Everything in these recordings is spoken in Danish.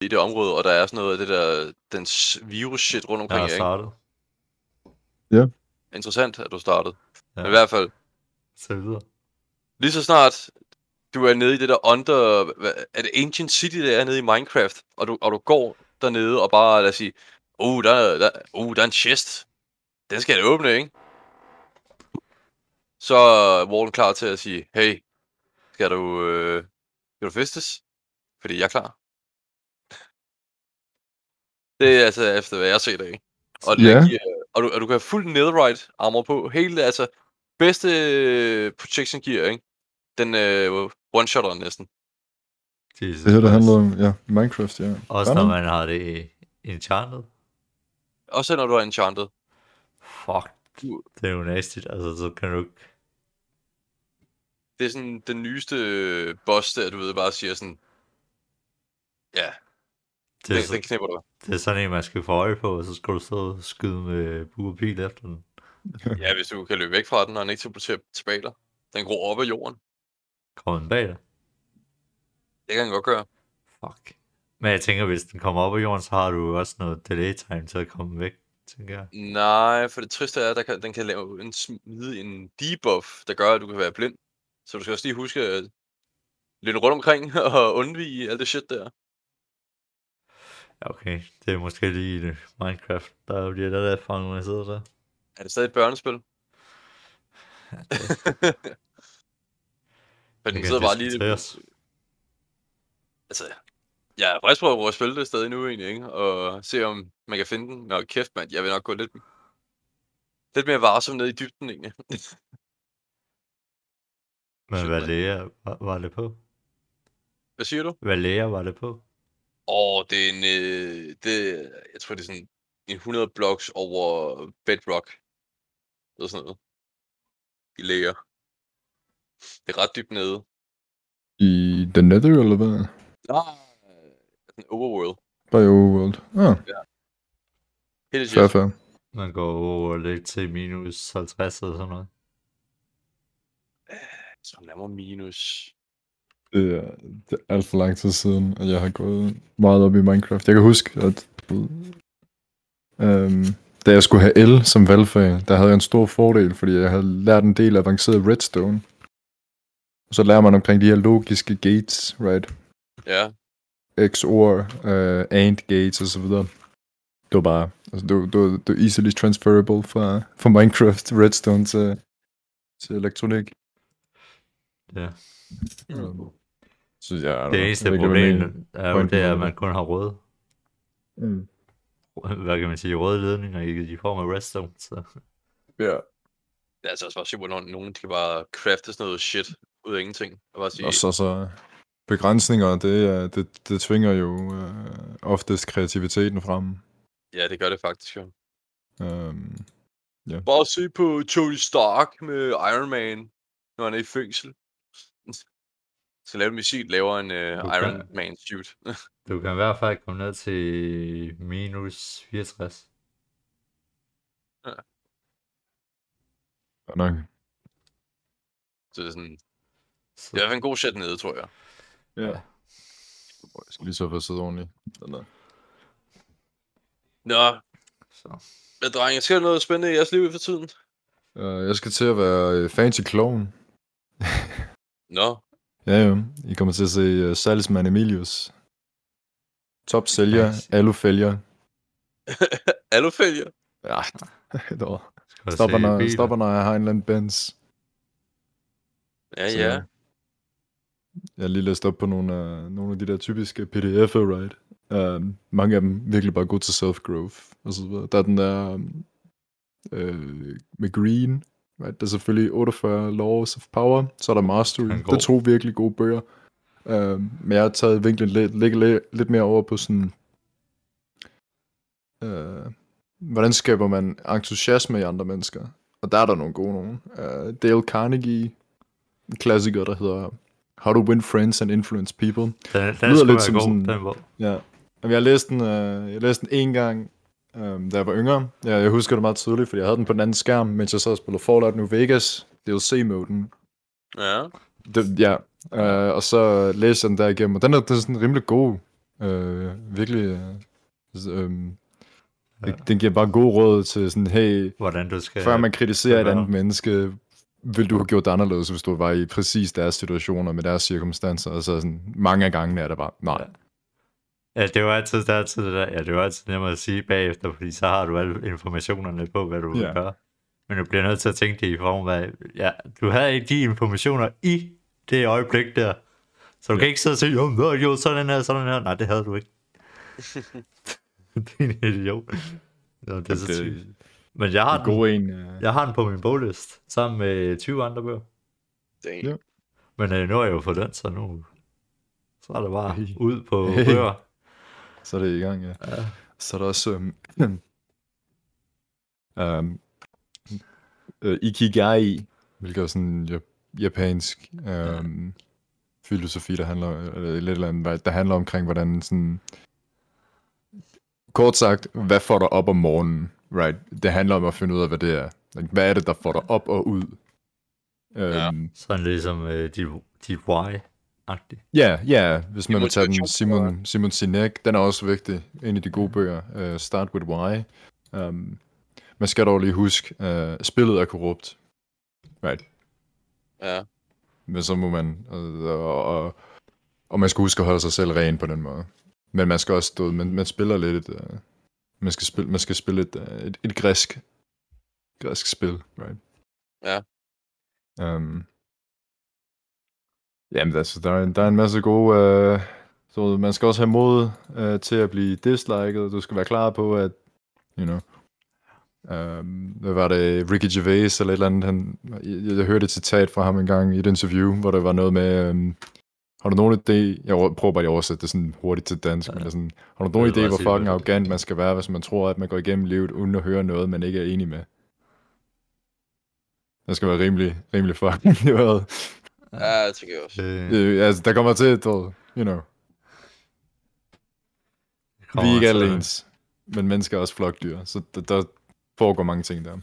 i det område, og der er sådan noget af det der, den virus-shit rundt Jeg omkring, har ikke? startet. Interessant, at du startede. Ja. Men i hvert fald, Så videre. lige så snart du er nede i det der under... Hvad, er det Ancient City, der er nede i Minecraft? Og du, og du går dernede og bare, lad os sige, oh, der, er- der, oh, der er en chest. Den skal jeg da åbne, ikke? Så er Walden klar til at sige, hey, skal du, øh, skal du festes? Fordi jeg er klar. Det er altså efter, hvad jeg har set af. Og, Ja. giver, og, du, og du kan have fuld netherite armor på. Hele, altså, bedste øh, protection gear, ikke? Den øh, one-shotter næsten. Jesus Det her, der handler om, ja, Minecraft, ja. Også når man har det enchanted. Også når du er enchanted. Fuck. Det er jo nasty. Altså, så kan du ikke... Det er sådan den nyeste øh, boss der, du ved, bare siger sådan... Ja, Det er, den, så, knipper du. det er sådan en, man skal få øje på, og så skal du stå og skyde med bue og pil efter den. Ja, hvis du kan løbe væk fra den, og den ikke tilbage dig. Den gror op af jorden. Kommer den bag dig? Det kan den godt gøre. Fuck. Men jeg tænker, hvis den kommer op af jorden, så har du også noget delay time til at komme væk, tænker jeg. Nej, for det triste er, at der kan, den kan lave en, smide en debuff, der gør, at du kan være blind. Så du skal også lige huske at løbe rundt omkring og undvige alt det shit der. Okay. Det er måske lige det Minecraft, der bliver der jeg sidder der. Er det stadig et børnespil? Ja, det, Men den sidder bare lige... Altså, jeg er frisk på at spille det stadig nu egentlig, ikke? Og se om man kan finde den. Nå, kæft mand, jeg vil nok gå lidt, lidt mere varsom ned i dybden egentlig. Men hvad læger var, var det på? Hvad siger du? Hvad læger var det på? Åh, det er en... Øh, det, jeg tror, det er sådan en 100 blocks over bedrock. Eller sådan noget. I læger. Det er ret dybt nede. I The Nether, eller hvad? Nej, sådan overworld. Bare i Overworld. Ah, Helt fair, fair. Man går over lidt til minus 50 eller sådan noget. Så nærmere minus. Det er, det er alt for lang tid siden, at jeg har gået meget op i Minecraft. Jeg kan huske, at øhm, da jeg skulle have el som valgfag, der havde jeg en stor fordel, fordi jeg havde lært en del avanceret redstone. Og så lærer man omkring de her logiske gates, right? Ja, XOR, uh, AND gates og så videre. Det var bare, altså det var, det var, det var easily transferable fra, fra Minecraft redstone til, til elektronik. Ja. Så ja, Det eneste problem er jo det, med at det. man kun har røde, Mm. hvad kan man sige, røde ledninger i, i form af redstone. Så. Ja. det er altså også bare super, når nogen de kan bare crafte sådan noget shit ud af ingenting. Og bare sige, Og så, så begrænsninger, det, er- det, det tvinger jo øh, oftest kreativiteten frem. ja, det gør det faktisk jo. Um, Bare se på Tony Stark med Iron Man, når han er i fængsel. Så lave et missil, laver en uh. Iron Man suit. Du kan i hvert fald komme ned til minus 64. godt nok. så det er sådan, Så, det er i hvert fald en god shit nede, tror jeg. Ja. Jeg skal lige så for at sidde ordentligt. Sådan der. Nå, så. hvad drenge, sker der noget spændende i jeres liv for tiden? Uh, jeg skal til at være øh, fancy clown. Nå, Ja, ja. I kommer til at se uh, salgsmand Emilius. Top sælger, Nice. alufælger. Alufælger? Ja, et år. Skal du Stopper når, biler? stopper, når jeg har en eller anden Benz. Ja, Så- ja. Jeg har lige læst op på nogle af, nogle af de der typiske pdf'er, right? Um, mange af dem virkelig bare gode til self-growth og så videre. Der er den der um, øh, med Green, right? Der er selvfølgelig 48 Laws of Power, så er der Mastery. Er Det er to virkelig gode bøger. Um, men jeg har taget vinklen lidt, lidt, lidt, lidt mere over på sådan, uh, hvordan skaber man entusiasme i andre mennesker? Og der er der nogle gode nogen. Uh, Dale Carnegie, en klassiker, der hedder How to Win Friends and Influence People. Den, den lyder lidt som god, sådan- den bog. Ja. Jamen, jeg læste den, øh, jeg læste den en gang, øh, da jeg var yngre. Ja, jeg husker det meget tydeligt, fordi jeg havde den på den anden skærm, mens jeg så spillede Fallout New Vegas, DLC-moden. Ja, Det, ja, øh, og så læste jeg den der igennem, og den er, den er sådan rimelig god. Øh, virkelig. Øh, øhm, Ja. det, den giver bare god råd til sådan, hey, Hvordan du skal... før man kritiserer et andet menneske, vil du have gjort det anderledes, hvis du var i præcis deres situationer med deres cirkumstancer, og så sådan, mange af gangene er der bare, nej. Ja, det jo altid, der er altid det der, ja, det jo altid nemmere at sige bagefter, fordi så har du alle informationerne på, hvad du vil Ja. gøre. Men du bliver nødt til at tænke det i form af, ja, du havde ikke de informationer i det øjeblik der. Så du ja. kan ikke sidde og sige, jo, jo, sådan her, sådan her. Nej, det havde du ikke. det er en idiot. Nå, det er så Det- sygt. Men jeg har, En den, en. Øh, jeg har den på min boglist, sammen med 20 andre bøger. Damn. Ja. Men øh, nu er jeg jo for den, så nu så er det bare ud på bøger. Så er det i gang, ja. Ja. Så er der også øhm, øhm, øh, Ikigai, hvilket er sådan jap- japansk øhm, filosofi, der handler, eller lidt eller andet, der handler omkring, hvordan sådan, kort sagt, hvad får dig op om morgenen, right? Det handler om at finde ud af, hvad det er. Hvad er det, der får dig op og ud? Ja. Øhm, Sådan ligesom øh, dit, dit why-agtigt. Ja, ja, hvis man vil tage den Simon, Simon Sinek, den er også vigtig. En af de gode bøger, uh, Start With Why. Um, man skal dog lige huske, uh, spillet er korrupt. Right. Ja. Men så må man, og, og, og, og man skal huske at holde sig selv ren på den måde. Men man skal også stå, man, man spiller lidt et, uh, man skal spille, man skal spille et, uh, et, et græsk, græsk spil, right? Ja. Um, jamen, altså, der, er, der er en masse gode... Uh, så man skal også have mod uh, til at blive disliket. Du skal være klar på, at, you know... Um, hvad var det? Ricky Gervais eller et eller andet. Han, jeg, jeg hørte et citat fra ham en gang i et interview, hvor der var noget med... Um, har du nogen idé? Jeg prøver bare at oversætte det sådan hurtigt til dansk, ja. men sådan, har du nogen idé, hvor fucking arrogant man skal være, hvis man tror, at man går igennem livet uden at høre noget, man ikke er enig med? Det skal være rimelig, rimelig fucking. Ja, det tænker jeg også. Øh, Øh, altså, der kommer til, du, you know, vi er ikke alle ens, men mennesker er også flokdyr, så der, der foregår mange ting der.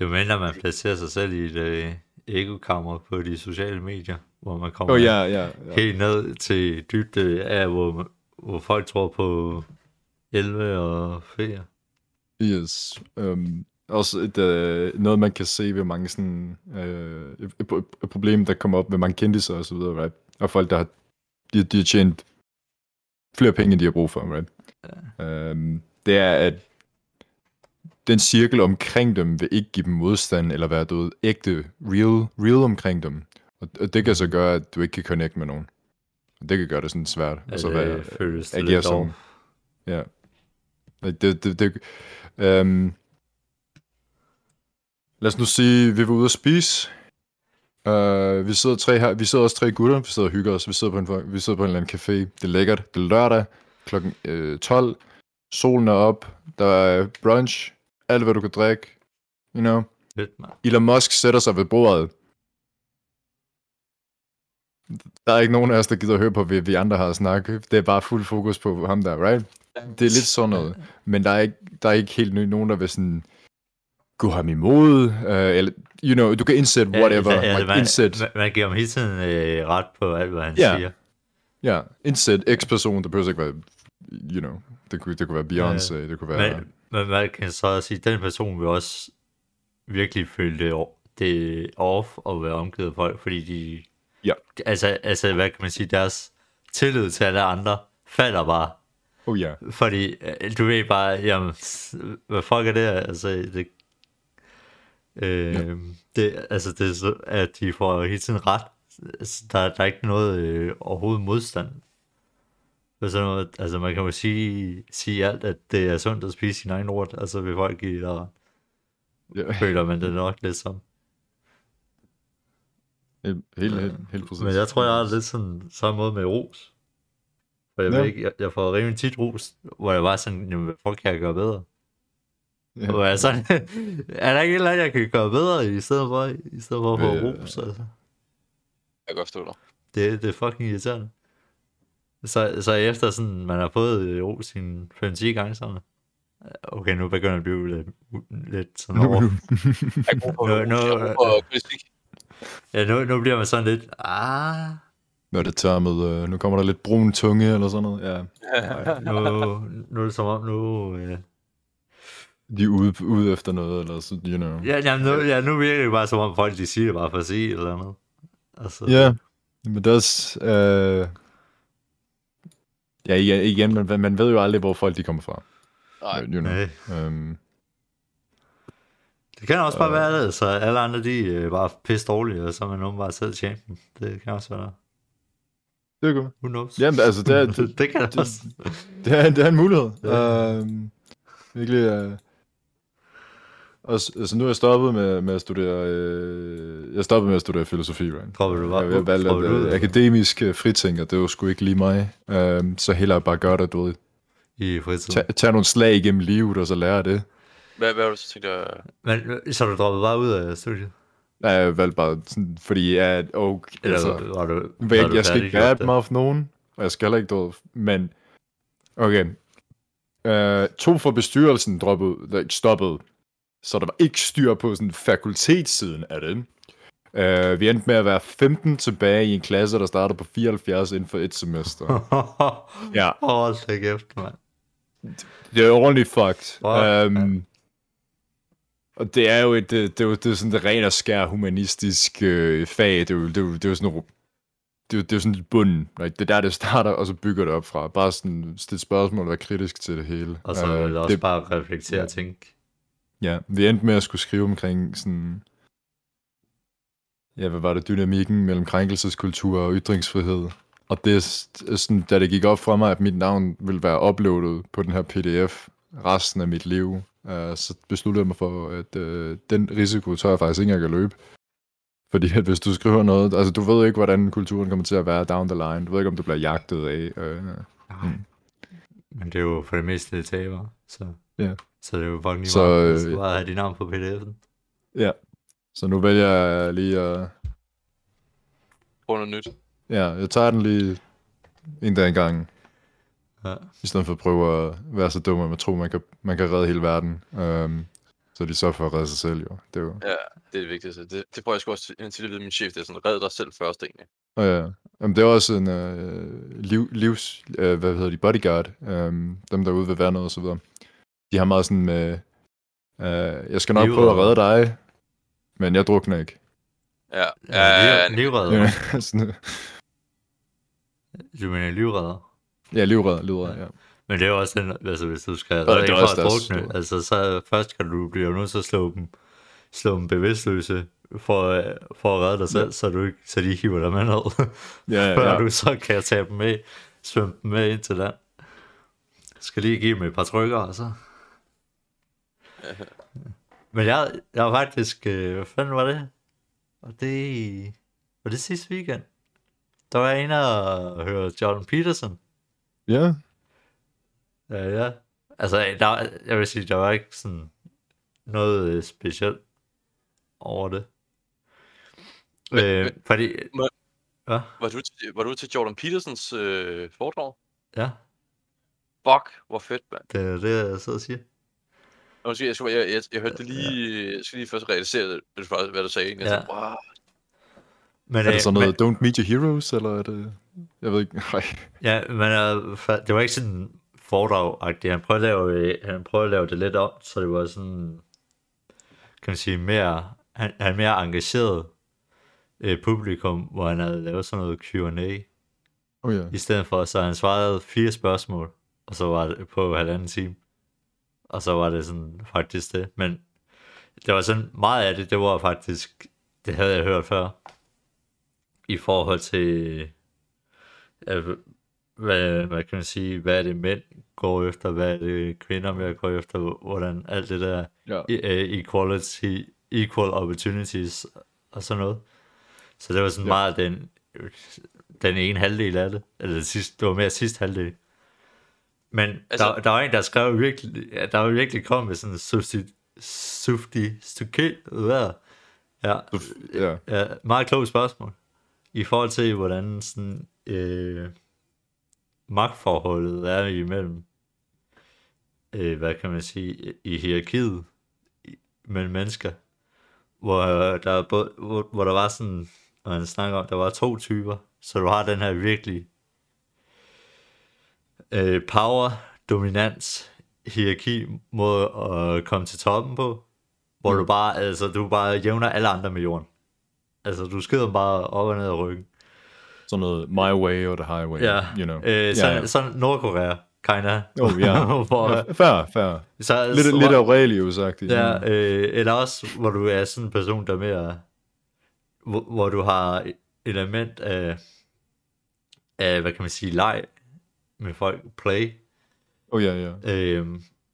Jo mindre man placerer sig selv i et øh, ekokammer på de sociale medier, hvor man kommer oh, ja, ja, ja. helt ned til dybde af, hvor, hvor folk tror på 11 og ferie. Yes. Um, også et, uh, noget, man kan se ved mange sådan, uh, et, et, et problem, der kommer op ved mange kendtiser og så videre, right? Og folk, der har, de, de har tjent flere penge, end de har brug for, right? Ja. Um, det er, at den cirkel omkring dem vil ikke give dem modstand, eller være ved, ægte, real, real omkring dem. Og, og det kan så gøre, at du ikke kan connect med nogen. Og det kan gøre det sådan svært. Og så Altså, være, det føles det lidt. Ja. Like, Det, det, det, um, lad os nu sige, vi var ude at spise. Uh, vi sidder tre her, vi sidder også tre gutter, vi sidder og hygger os, vi sidder på en, vi sidder på en eller anden café. Det er lækkert, det er lørdag, klokken øh, 12. Solen er op, der er brunch, alt hvad du kan drikke, you know. Fedt, mand. Elon Musk sætter sig ved bordet. Der er ikke nogen af os, der gider at høre på, hvad vi andre har at snakke. Det er bare fuld fokus på ham der, right? Det er lidt sådan noget. Men der er ikke, der er ikke helt ny- nogen, der vil sådan gå ham imod. Uh, eller, you know, du kan indsætte whatever. Ja, altså, like, man, indsæt, man, man giver ham hele tiden øh, ret på alt, hvad han Ja. siger. ja, indsæt X-person. Det behøver ikke være, you know, det kunne, det kunne være Beyoncé, det kunne være... Men, men man kan så også sige, at den person vil også virkelig føle det, det off og være omgivet af folk, fordi de... Ja. Altså, altså, hvad kan man sige, deres tillid til alle andre falder bare. Oh ja. Fordi øh, du ved bare, jamen, hvad fuck er det? Altså, det, øh, ja. det, altså, det er så, at de får hele tiden ret. Altså, Der, der er ikke noget øh, overhovedet modstand. For sådan noget, altså man kan jo sige, sige alt, at det er sundt at spise sin egen ord, altså vil folk give ret. ja. føler man det nok lidt som. Helt, helt, helt, helt præcis. Men jeg tror, jeg har lidt sådan samme måde med ros. For jeg, Ja. ja. ikke, jeg, jeg får rimelig tit ros, hvor jeg bare sådan, jamen, hvad fuck kan jeg gøre bedre? Ja. Hvor jeg er sådan, er der ikke et eller andet, jeg kan gøre bedre, i stedet for, i stedet for at få Øh. ros? Altså. Jeg kan godt forstå dig. Det, det er fucking irriterende. Så, så efter sådan, man har fået øh, ros sin 5-10 gange sådan, okay, nu begynder det at blive lidt, lidt sådan Nu, over. nu. Kritik. Ja, nu, nu bliver man sådan lidt, ah, Hvad er det termet? Øh, nu kommer der lidt brun tunge eller sådan noget. Ja, Nu, nu er det som om, nu... Øh, de er ude, ude efter noget, eller så, you know. ja, jamen, nu, ja, nu virker det bare som om, folk de siger det bare for at sige et eller andet. Altså, Ja, men det er også... Øh... Ja, igen, igen man, man ved jo aldrig, hvor folk de kommer fra. Nej, You know. Nej. Um, Det kan også bare Øh. være det, så alle andre de er bare pisse dårlige, og så er man nogen bare selv champion. Det kan også være der. det godt. Who knows? Jamen, altså, det er, det, det, det kan det det- også. det er, det er en mulighed. Ja. Um, virkelig... Uh... Og, altså, nu er jeg stoppet med, med at studere... Øh... Jeg stoppet med at studere filosofi, right? Dropper du bare Jeg, jeg valgte, at øh, akademisk øh, fritænker, det var sgu ikke lige mig. Um, så hellere bare gøre det, du ved. i fritiden. Tag, tag nogle slag igennem livet, og så lære det. hvad, hvad har du så tænkt dig? Men så du droppet bare ud af studiet? Nej, jeg valgte bare sådan, fordi jeg... Okay, Eller altså, var du, Jeg, var jeg, du jeg skal ikke det? mig af nogen, og jeg skal heller ikke døde, men okay. Uh, to fra bestyrelsen droppede, stoppede, så der var ikke styr på sådan fakultetssiden af det. Uh, vi endte med at være 15 tilbage i en klasse, der startede på 74 inden for et semester. ja, Hold da kæft, mand. det er ordentligt fucked. Fuck, Um, og det er jo et, det, det, er det er sådan et ren og skær humanistisk øh, fag. Det er jo, det er jo, det er jo sådan det er, det er sådan lidt bunden. Right? Det er der, det starter, og så bygger det op fra. Bare sådan stille spørgsmål og være kritisk til det hele. Og så Øh, vil også det, bare reflektere og tænke. Ja, vi endte med at skulle skrive omkring sådan... Ja, hvad var det? Dynamikken mellem krænkelseskultur og ytringsfrihed. Og det er sådan, da det gik op for mig, at mit navn ville være uploadet på den her pdf resten af mit liv, uh, så besluttede jeg mig for, at uh, den risiko tør jeg faktisk ikke engang at løbe. Fordi at hvis du skriver noget, altså du ved ikke, hvordan kulturen kommer til at være down the line. Du ved ikke, om du bliver jagtet af. Uh, Mm. Men det er jo for det meste det taber, så... Ja. Så det er jo fucking lige Så, meget. øh, Så bare have dit navn på pdf'en. ja. Så nu vælger jeg lige at... Prøv noget nyt. Ja, jeg tager den lige en dag engang. Ja. I stedet for at prøve at være så dum, at man tror, man kan, man kan redde hele verden. Um, så de så for at redde sig selv, jo. Det er jo... Ja, det er det vigtigste. Det, det prøver jeg sgu også til, til at vide min chef. Det er sådan, red dig selv først egentlig. Og ja. Jamen, det er også en uh, liv, livs... Uh, hvad hedder de? Bodyguard. Um, dem, der er ude ved vandet og så videre. De har meget sådan med... Uh, jeg skal nok prøve at redde dig, men jeg drukner ikke. Ja, Ja, ja, liv, livredder. Ja, sådan, Du mener livredder. ja livredder, livredder, ja. Men det er jo også den, altså hvis du skal redde også fra at drukne, altså så først kan du blive nødt til at slå dem, slå dem bevidstløse for, øh, for at redde dig selv, så, du ikke, så de ikke hiver dig med ned. Ja, Før ja. du så kan tage dem med, svømme dem med ind til land. Skal lige give dem et par trykker, og så... Men jeg, jeg var faktisk... Øh, hvad fanden var det? Og det... Var det sidste weekend? Der var en og høre Jordan Peterson. Ja, Ja, ja. Altså, der, jeg vil sige, der var ikke sådan noget øh, specielt over det. Men- øh, men- fordi... må- Ja, Var du, til- var du til Jordan Petersons øh, foredrag? ja, Fuck, hvor fedt, mand. det er det, jeg sidder og siger. Måske, jeg, jeg, jeg, jeg hørte det lige, jeg skal lige først realisere, det, hvad du- sagde. egentlig. Jeg Ja. tænkte, wow. Men, er det øh, sådan noget Don't Meet Your Heroes, eller er det... Jeg ved ikke, nej. Ja, men uh, det var ikke sådan foredrag Han prøvede, at lave, øh, han prøvede at lave det lidt om, så det var sådan, kan man sige, mere, han, han mere engageret øh, publikum, hvor han havde lavet sådan noget Q&A, Oh, ja. i stedet for, så han svarede fire spørgsmål, og så var det på halvanden time. Og så var det sådan faktisk det. Men det var sådan, meget af det, det var faktisk, det havde jeg hørt før, i forhold til, øh, hvad, hvad kan man sige, hvad er det mænd går efter, hvad er det kvinder mere går efter, hvordan alt det der ja. øh, equality, equal opportunities og sådan noget. Så det var sådan ja. meget den, den ene halvdel af det, eller det, sidste, det var mere sidste halvdel. Men altså, der, der var en, der skrev virkelig, ja, der var virkelig kom med sådan en sofistikeret, ja, ja. Ja, meget klogt spørgsmål. I forhold til, hvordan sådan, øh, magtforholdet er imellem, øh, hvad kan man sige, i hierarkiet mellem mennesker. Hvor, øh, der, er både, hvor, hvor der var sådan, når han snakker om, der var to typer, Så du har den her virkelig øh, power, dominans, hierarki mod at komme til toppen på, hvor Mm. du bare, altså, du bare jævner alle andre med jorden. Altså, du skider dem bare op og ned af ryggen. Sådan noget my way or the highway, Ja, you know. øh, sådan, ja. sådan Nordkorea, kinda. Oh, ja. hvor, Fair, fair. så, Lidt, så, lidt Aurelius-agtigt. Ja, øh, eller også, hvor du er sådan en person, der er mere, hvor, hvor du har element af, af, hvad kan man sige, leg med folk, play, Oh, ja, ja. øh,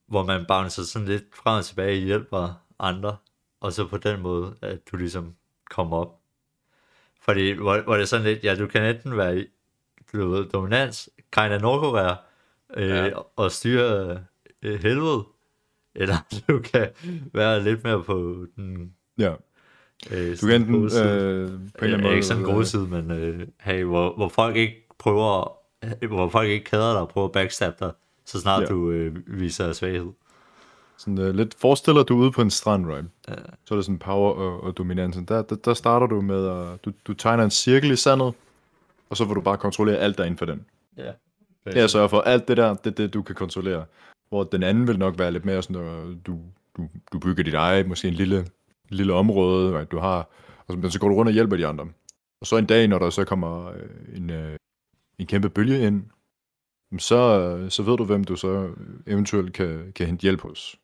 hvor man bouncer sådan lidt frem og tilbage og hjælper andre, og så på den måde, at du ligesom kommer op. Fordi, hvor, hvor det er sådan lidt, ja, du kan enten være i, du ved, dominans, kind of Nordkorea, øh, Ja. og styre øh, helvede, eller du kan være lidt mere på den ja. øh, Du kan enten øh, på en eller anden måde... ikke sådan gode side, men øh, hey, hvor, hvor folk ikke prøver, hvor folk ikke kæder dig og prøver at backstab dig, så snart Ja. du øh, viser svaghed. Sådan, uh, lidt forestiller du ude på en strand, right? Ja. Så er det sådan power og, og dominansen. Der, der, der starter du med, at du, du tegner en cirkel i sandet, og så får du bare kontrollere alt der inden for den. Ja. Jeg sørger for alt det der, det er det, du kan kontrollere. Hvor den anden vil nok være lidt mere sådan, at du, du, du bygger dit eget, måske en lille, lille område, right, du har, og så, men så går du rundt og hjælper de andre. Og så en dag, når der så kommer øh, en, en kæmpe bølge ind, så, øh, så ved du, hvem du så eventuelt kan, kan hente hjælp hos.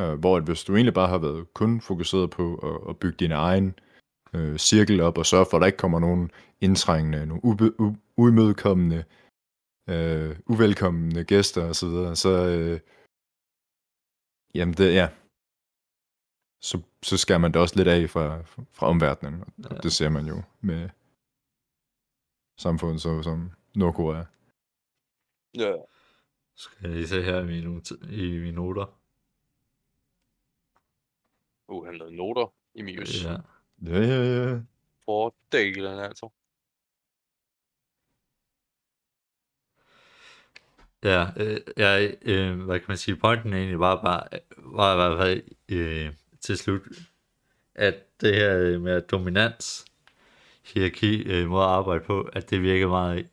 Uh, hvor at hvis du egentlig bare har været kun fokuseret på at, at bygge din egen øh, cirkel op, og sørge for, at der ikke kommer nogen indtrængende, nogle ube, u, uimødekommende, øh, uvelkomne gæster og så videre, så øh, jamen det, ja, så, så skal man det også lidt af fra, fra omverdenen, og Ja. det ser man jo med samfund så, som Nordkorea. Ja. Skal jeg lige se her i mine, i mine noter. Uh, han lavede noter i Mius. Ja. Ja. Ja, ja, ja. For delen, altså. Ja, øh, ja øh, hvad kan man sige, pointen egentlig var bare, var i hvert fald øh, til slut, at det her med dominans, hierarki, øh, måde at arbejde på, at det virker meget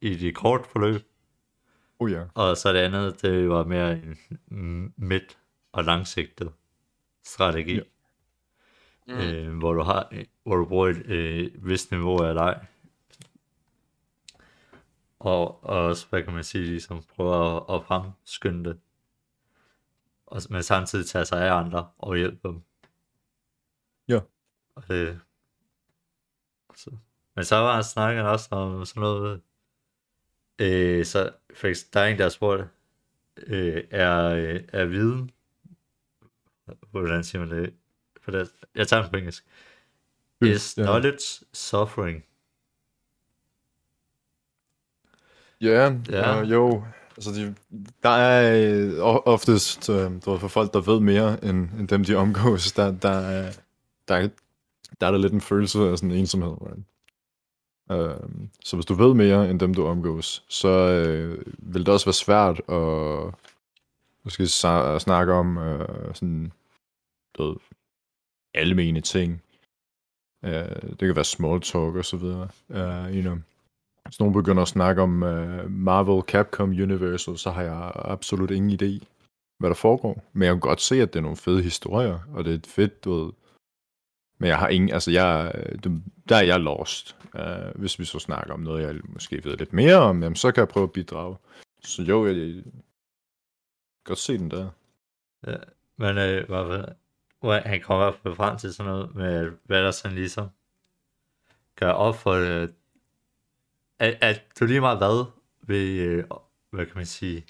i de kort forløb, Oh ja. og så det andet, det var mere en midt- og langsigtet strategi, Ja. Mm. øh, hvor du har, hvor du bruger et øh, vist niveau af leg, og, og også, hvad kan man sige, ligesom prøve at, at fremskynde det, og, men samtidig tage sig af andre og hjælpe dem. Ja. Og det, så. Men så var snakken også om sådan noget, øh, så for der er en, der har spurgt, øh, er, øh, er viden, hvordan siger man det? For det jeg tager den på engelsk. Is Ja. knowledge suffering? Ja, Ja. Uh, jo. Altså, de, der er øh, oftest, øh, du ved, for folk, der ved mere, end, end dem, de omgås, der, der, er, der, er, der er der lidt en følelse af sådan ensomhed. Right? Uh, så hvis du ved mere, end dem, du omgås, så øh, vil det også være svært at måske snakke om øh, sådan, du ved, almene ting. Uh, det kan være small talk og så videre. Uh, you know. Hvis nogen begynder at snakke om uh, Marvel Capcom Universal, så har jeg absolut ingen idé, hvad der foregår. Men jeg kan godt se, at det er nogle fede historier, og det er et fedt, du ved. Men jeg har ingen, altså jeg, du- der er jeg lost. Uh, hvis vi så snakker om noget, jeg måske ved lidt mere om, jamen, så kan jeg prøve at bidrage. Så jo, jeg, jeg godt se den der. Men øh, hvad, hvor han kommer frem til sådan noget med, hvad der sådan ligesom gør op for det, at, at du lige meget hvad vil, øh, hvad kan man sige,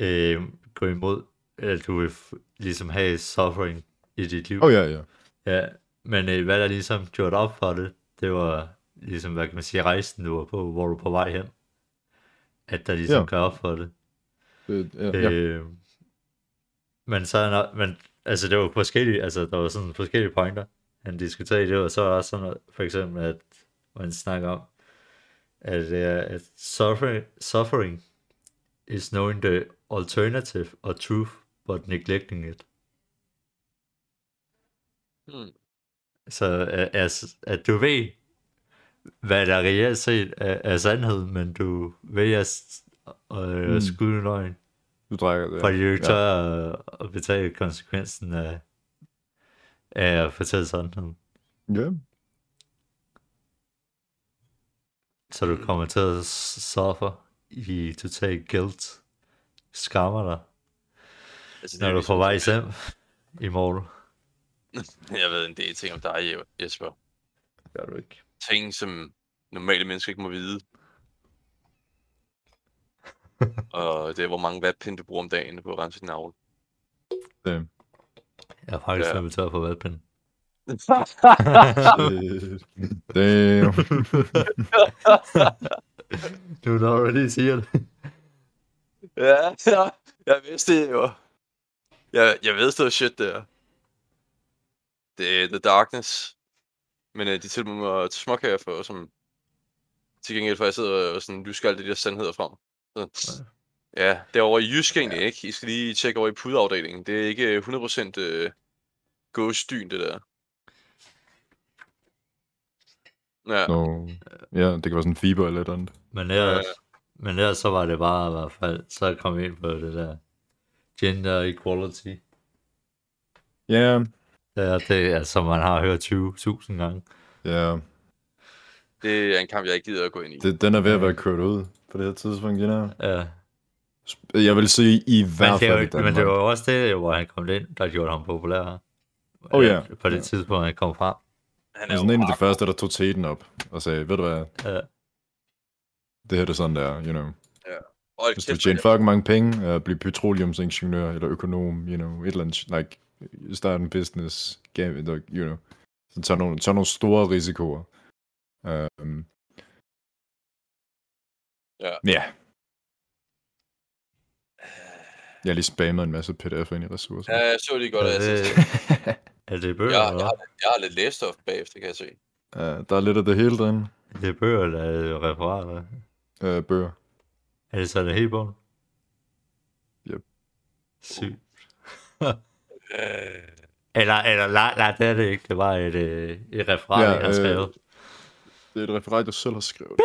øh, gå imod, at du vil ligesom have suffering i dit liv. Oh, ja, ja. Ja, men øh, hvad der ligesom gjorde op for det, det var ligesom, hvad kan man sige, rejsen du var på, hvor du er på vej hen. At der ligesom Ja. gør op for det. Det, ja, ja. Øh, men så er men, altså det var forskellige, altså der var sådan forskellige pointer, han diskuterede, det var så også sådan noget, for eksempel, at man snakker om, at, er, at suffering, suffering is knowing the alternative or truth, but neglecting it. Så at, at, at du ved, hvad der reelt set er, er sandhed, men du vælger at Mm. skyde en løgn, Du drikker det. fordi du ikke tør at, at betale konsekvensen af, af at fortælle sandheden. Ja. Så du kommer til at suffer i total guilt. Skammer dig, Altså, når du er ligesom på vej hjem i morgen. Jeg ved en del ting om dig, Jesper. Gør du ikke. Ting, som normale mennesker ikke må vide. og det er, hvor mange vatpinde du bruger om dagen på at rense din navle. Det. Jeg er faktisk Ja. tør på valgpinden. Damn. Du når du lige siger det. ja, ja, jeg vidste det jo. Jeg, jeg ved det shit der. Det er The Darkness. Men uh, de tilbyder mig småkager for, som til gengæld for, at jeg sidder og sådan lysker alle de der sandheder frem. Så, ja, det er over i Jysk egentlig, ikke? I skal lige tjekke over i pudafdelingen. Det er ikke 100% øh, gåsdyn, det der. Ja, Nå. Ja, det kan være sådan fiber eller et andet. Men ellers, men ellers så var det bare i hvert fald, så kom vi ind på det der gender equality. Ja, Ja, det er, som man har hørt 20.000 gange. ja. det er en kamp, jeg ikke gider at gå ind i. Det, den er ved at være kørt ud på det her tidspunkt, know? Ja. Jeg vil sige i hvert er fald jo, Danmark. men det var jo også det, hvor han kom ind, der gjorde ham populær. Oh, ja. På det Ja. tidspunkt, han kom frem. Han er sådan en af de første, der tog teten op og sagde, ved du hvad, Ja. det her det er sådan der, you know. Og Hvis du tjener fucking mange penge, uh, blive petroleumsingeniør eller økonom, you know, et eller andet, like, start en business, game, you know. Så tager nogle, tager nogle store risikoer. Um, Ja. Ja. Jeg har lige spammet en masse pdf'er ind i ressourcer. Ja, jeg så lige godt, at jeg, Er synes, det, er det bøger, jeg, jeg, har, jeg har lidt læstof bagefter, kan jeg se. Uh, der er lidt af det hele derinde. Det er bøger, eller er det referater? Uh, bøger. Er det så det hele bogen? Yep. Sygt. Øh, Eller, eller nej, nej, det er det ikke. Det var et, øh, et referat, Ja, ja, jeg har øh, skrevet. Det er et referat, jeg selv har skrevet.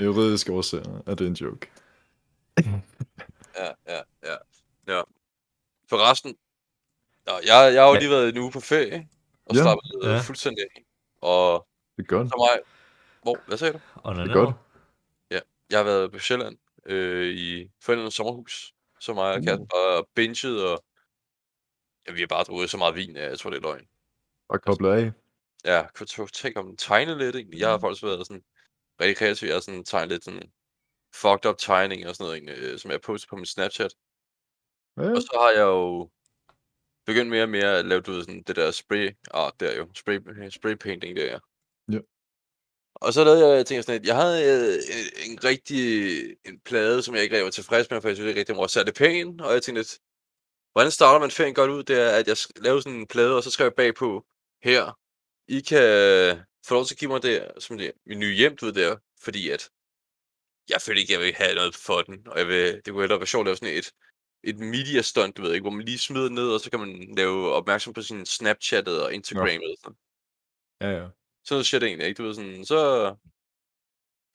Juridisk årsager er det en joke. ja, ja, ja. ja. Forresten, Nå, jeg, jeg har jo Ja. lige været en uge på ferie, og Ja. slappet Ja. ja. fuldstændig af. Og Det er godt. så mig... Hvor, hvad sagde du? Og det er godt. Jeg har været på Sjælland øh, i forældrenes sommerhus, så mig og Mm. kæresten bare binget, og ja, vi har bare drukket så meget vin, at jeg tror, det er løgn. Bare koble af. Ja, kunne du tænke om tegne lidt, egentlig. Jeg har Mm. faktisk været sådan rigtig kreativ. Jeg har sådan tegnet lidt sådan fucked up tegning og sådan noget, egentlig, øh, som jeg postet på min Snapchat. Ja, Og så har jeg jo begyndt mere og mere at lave du ved, sådan det der spray art der jo. Spray, spray painting der. Ja. Og så lavede jeg, jeg tænkte sådan lidt, jeg havde øh, en, en rigtig en plade, som jeg ikke rigtig var tilfreds med, for jeg synes ikke rigtig, den var særlig pæn. Og jeg tænkte lidt, hvordan starter man ferien godt ud? Det er, at jeg lavede sådan en plade, og så skrev jeg bagpå, her, I kan få lov til at give mig det, som det, min nye hjem, du ved der, fordi at jeg følte ikke, jeg ville have noget for den, og jeg vil, det kunne hellere være sjovt at lave sådan et, et media stunt, du ved ikke, hvor man lige smider den ned, og så kan man lave opmærksom på sin Snapchat og Instagram og sådan ja, ja. sådan noget shit egentlig, ikke? Du ved sådan, så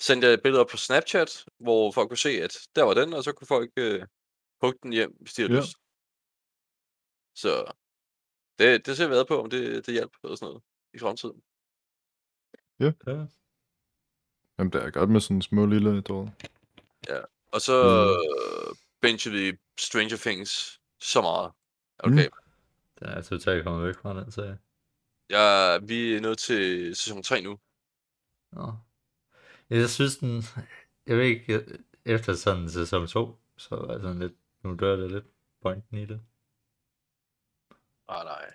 sendte jeg billeder op på Snapchat, hvor folk kunne se, at der var den, og så kunne folk øh, hugge den hjem, hvis de havde Ja. lyst. Så det, det ser jeg været på, om det, det hjælp og sådan noget i fremtiden. Ja. Jamen, det er godt med sådan en små lille dog. Og så Mm. mm. benchede vi Stranger Things så meget. Mm. Okay, Den er totalt kommet væk fra den, så jeg, vi er nået til sæson 3 nu. Nå. Jeg synes den, jeg ved ikke, efter sådan sæson 2, så var jeg sådan lidt, nu dør det lidt pointen i det. Ah, nej.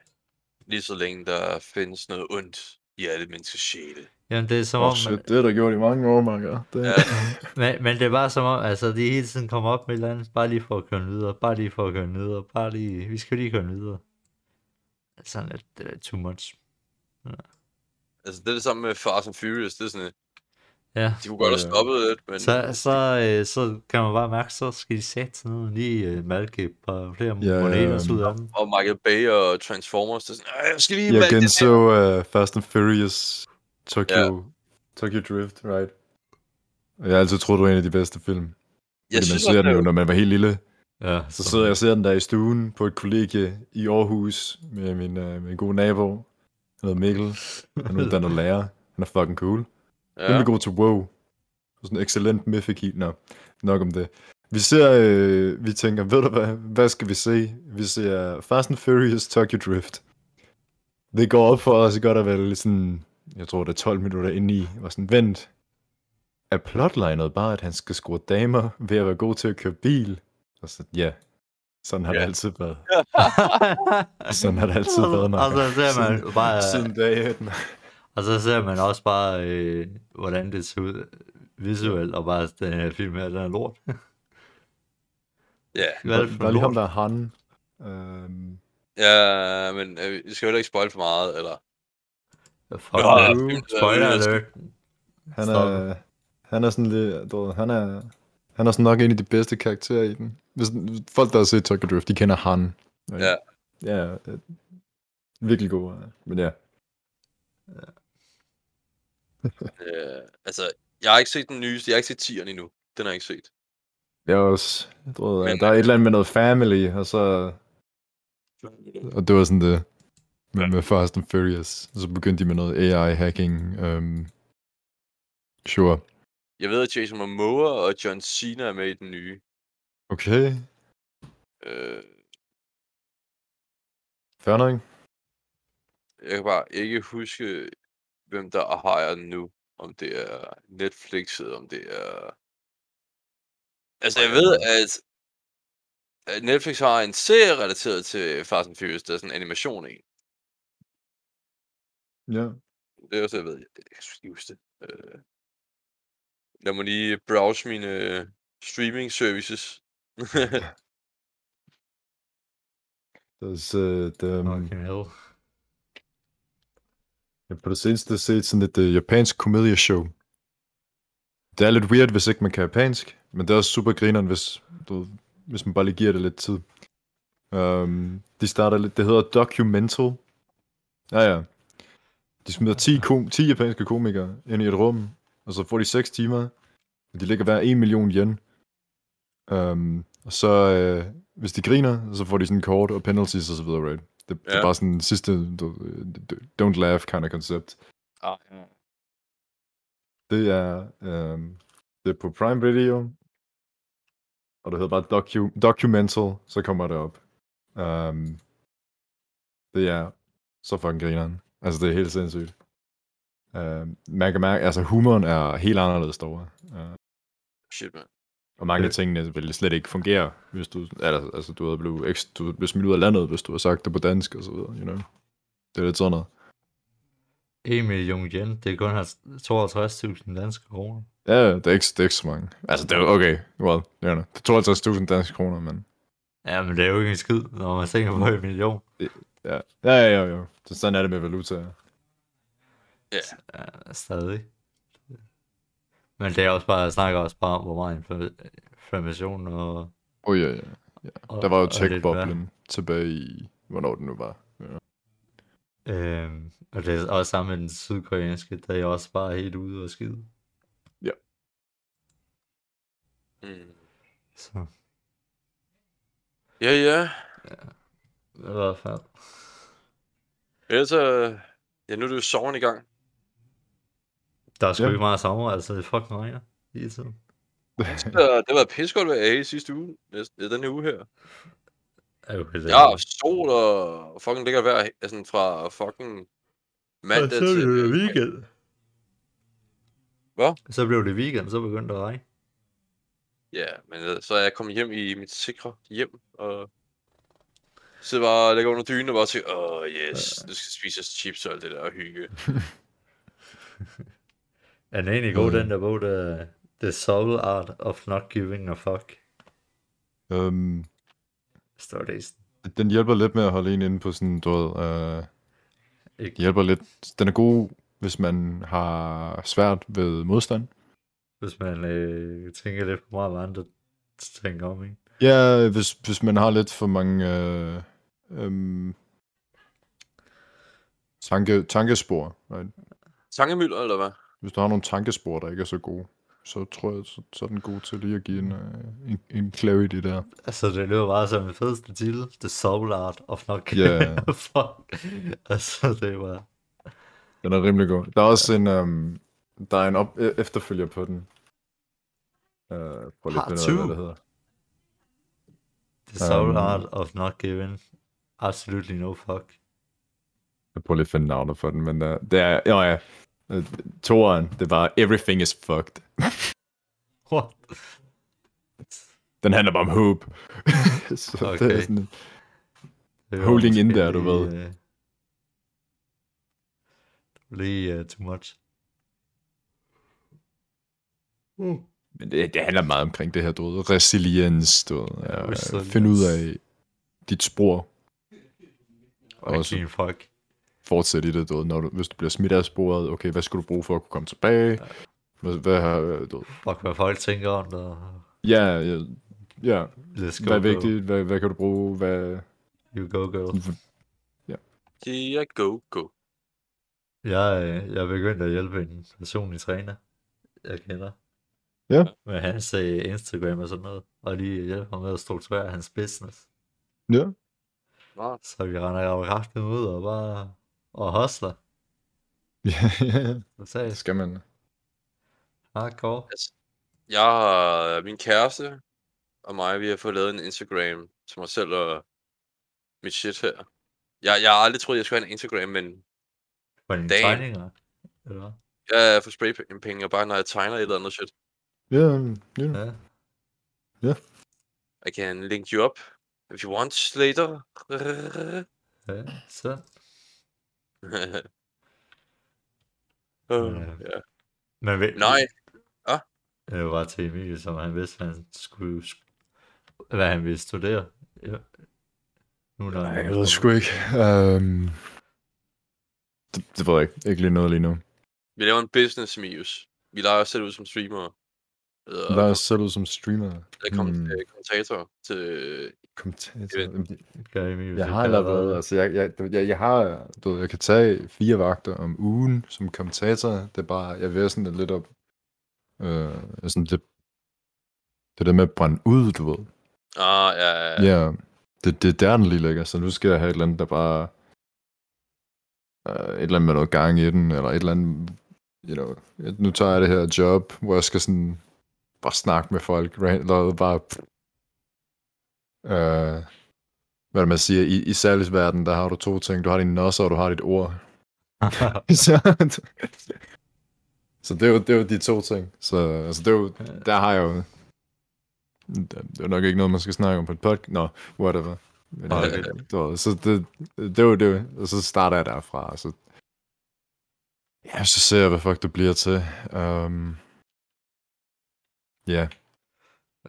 Lige så længe der findes noget ondt i alle menneskers sjæle. Jamen det er som Åh, om, oh, shit, det har der gjort i mange år, Marker. Det... Ja. men, men det er bare som om, altså de hele tiden kommer op med et eller andet, bare lige for at køre videre, bare lige for at køre videre, bare lige, vi skal lige køre videre. Sådan lidt, det er too much. Altså, det er det samme med Fast and Furious. Det er sådan, Ja, de kunne godt have Ja. stoppet lidt, men... så, så, øh, så kan man bare mærke, så skal de sætte sådan noget, lige øh, malke et par flere Ja, moneter ud af dem. og Michael Bay og Transformers, det er sådan, "Ej, jeg skal lige Jeg genså uh, Fast and Furious Tokyo, ja. Tokyo Drift, right? Og jeg har altid troet, det var en af de bedste film. Jeg Fordi man synes ser også, den jo, når man var helt lille. Ja, Så sidder jeg og ser den der i stuen på et kollegie i Aarhus med min, uh, min gode nabo. Han hedder Mikkel. Han er uddannet lærer. Han er fucking cool. Ja. ja. Rimelig god til WoW. Sådan en excellent mythic i. Nå, nok om det. Vi ser, øh, vi tænker, ved du hvad, hvad skal vi se? Vi ser Fast and Furious Tokyo Drift. Det går op for os godt at være lidt sådan, jeg tror det er 12 minutter inde i, og sådan, vent. Er plotlinet bare, at han skal score damer ved at være god til at køre bil? Og så, ja, sådan har Ja. det altid været. Sådan har det altid været, Og så ser man Siden- bare, Siden dag et, man. Og så ser man også bare, øh, hvordan det ser ud visuelt, og bare, den her film her, den er lort. ja. Hvad er det for Der er lige ham, der er han. Øhm, ja, men øh, vi skal jo ikke spoil for meget, eller... Fuck, Ja, ja, er spoiler alert. Han er, han er sådan lidt, du han er, han er sådan nok en af de bedste karakterer i den. Hvis, folk, der har set Tokyo Drift, de kender han. Ja. Ja, øh, virkelig god. øh, Men ja, Øh, altså, jeg har ikke set den nyeste. Jeg har ikke set 10'eren endnu. Den har jeg ikke set. jeg er også, jeg tror, Men- der er et eller andet med noget family, og så, og det var sådan det, med, med Fast and Furious. Og så begyndte de med noget AI-hacking. Um, sure. Jeg ved, at Jason Momoa og John Cena er med i den nye. Okay, Øh, fair nok. jeg kan bare ikke huske, hvem der har den nu. Om det er Netflix, eller om det er... Altså, jeg ved, at at Netflix har en serie relateret til Fast and Furious, der er sådan en animation en. Ja. Det er også, jeg ved. Jeg kan huske det. Øh, lad mig lige browse mine øh, streaming services. There's, uh, the, um, Fucking hell. Jeg har på det seneste set sådan et uh, japansk komedieshow. Det er lidt weird, hvis ikke man kan japansk, men det er også super grineren, hvis, du, hvis man bare lige giver det lidt tid. Um, de starter lidt, det hedder Documental. Ja, ja. De smider 10, kom, 10 japanske komikere ind i et rum, og så får de 6 timer. og De ligger hver 1 million yen. Um, og så, uh, hvis de griner, så får de sådan kort og penalties og så videre, right? Det, det er Ja. bare sådan en sidste don't laugh kind of koncept. ah, ja. Det er, øhm, det er på Prime Video, og det hedder bare docu- Documental, så kommer det op. Um, det er så fucking grineren. Altså, det er helt sindssygt. Um, man kan mærke, altså humoren er helt anderledes derovre. Uh, Shit, man. Og mange af tingene vil slet ikke fungere, hvis du, altså, altså du havde blevet, du blev smidt ud af landet, hvis du har sagt det på dansk og så videre, you know. Det er lidt sådan noget. 1 million yen, det er kun 52.000 danske kroner. Ja, det er ikke, det er ikke så mange. Altså, det er okay, well, you know. Det er 52.000 danske kroner, men Ja, men det er jo ikke en skid, når man tænker på en million. Ja, ja, ja, ja, ja. Så sådan er det med valuta. Ja. Ja, stadig. Men det er også bare, jeg snakker også bare om, hvor meget inflation og... Åh oh, ja, ja. og Der var jo tech-boblen tilbage i, hvornår det nu var. Ja. Øhm, og det er også sammen med den sydkoreanske, der er også bare helt ude og skide. Mm. Så Ja, ja. i hvert fald. Ellers, øh, ja, nu er det jo sommeren i gang. Der er sgu Ja. ikke meget sommer, altså det fucking regner hele tiden. Så, det været pissegodt vejr i sidste uge. Næste, her uge her. Er Ja, sol og fucking lækker vejr. Altså fra fucking mandag så til... blev det weekend. Hvad? Så blev det weekend, så begyndte det at regne. Ja, men øh, så er jeg kommet hjem i mit sikre hjem, og sidder bare og ligger under dynen og bare tænker, åh oh, yes, nu skal spises chips og alt det der og hygge. Er den egentlig god, Mm. den der bog, der The Soul Art of Not Giving a Fuck? Um, Står det den hjælper lidt med at holde en inde på sådan, du ved, uh, Ikke? hjælper lidt. Den er god, hvis man har svært ved modstand. Hvis man øh, tænker lidt for meget, hvad andre tænker om, ikke? Ja, hvis, hvis man har lidt for mange uh, um, tanke, tankespor. Right? Tankemøller, eller hvad? Hvis du har nogle tankespor, der ikke er så gode, så tror jeg, så, så er den god til lige at give en, uh, en, en clarity der. Altså, det lyder bare som en fedeste titel. The Soul Art of Not Ja. Giving a Fuck. Altså, det var... Den er rimelig god. Der er også en, um, der er en op- e- efterfølger på den. Uh, prøv lige at finde hvad det hedder. The Soul Um, Art of Not Giving Absolutely No Fuck. Jeg prøver lige at finde navnet for den, men uh, det er, jo ja, uh, toeren, det var Everything is fucked. What? Den handler bare om håb. så okay. det er Okay. sådan, Det Holding in there, du ved. øh, Lige uh, too much. men det, det handler meget omkring det her, du ved, resilience, du ved, ja, resilience. finde ud af dit spor, Og clean fuck. Fortsætte i det, du ved, når du, hvis du bliver smidt af sporet, okay, hvad skal du bruge for at kunne komme tilbage? Hvad, hvad har, du ved, Fuck, hvad folk tænker om det. ja, ja, ja, Let's go, hvad er vigtigt, hvad, hvad kan du bruge, hvad, You go, girl. Yeah, go, go. Jeg, øh, jeg er begyndt at hjælpe en personlig træner, jeg kender. Ja. Med hans øh, Instagram og sådan noget. Og lige hjælpe ham med at strukturere hans business. ja, Smart. Så vi render jo kraftigt ud og bare og hustler. ja, ja, ja, det skal man. hardcore. Jeg har min kæreste og mig, vi har fået lavet en Instagram til mig selv og mit shit her. Jeg, jeg har aldrig troet, jeg skulle have en Instagram, men For dine Damn. tegninger. Eller hvad? jeg er for spraypenge, og bare når jeg tegner et eller andet shit. Ja, ja, Ja. I can link you up if you want later. Ja, så. Uh, Ja. ja. Men ved, Nej, Det var til Emil, som han vidste, han skulle, hvad han ville studere. Ja. Nu, når Nej, jeg ved sgu ikke. Um, det, det ved jeg ikke. Ikke lige noget lige nu. vi laver en business, Mius. Vi leger os selv ud som streamer. Eller, Der er selv ud som streamer. eller kom, Hmm. øh, kommentator til... Kommentator. Emil, Jeg har allerede, altså jeg, jeg, jeg, jeg har, du ved, jeg kan tage fire vagter om ugen som kommentator. Det er bare, jeg vil sådan lidt op, øh, sådan det, det der med at brænde ud, du ved. Ah, ja, ja, ja. Ja, det, det er der, den lige ligger. Så nu skal jeg have et eller andet, der bare... Uh, et eller andet med noget gang i den, eller et eller andet... You know, nu tager jeg det her job, hvor jeg skal sådan... Bare snakke med folk, eller bare... Uh, hvad det, man siger? I, i salgsverdenen, der har du to ting. Du har dine nosser, og du har dit ord. så, så det, er jo, det er jo de to ting. Så altså, det er jo, der har jeg jo... Det det er nok ikke noget, man skal snakke om på et podcast. Nå, whatever. Men, øh, du ved, så det, det er jo det, og så starter jeg derfra, så... Ja, så ser jeg, hvad fuck det bliver til. Um, ja.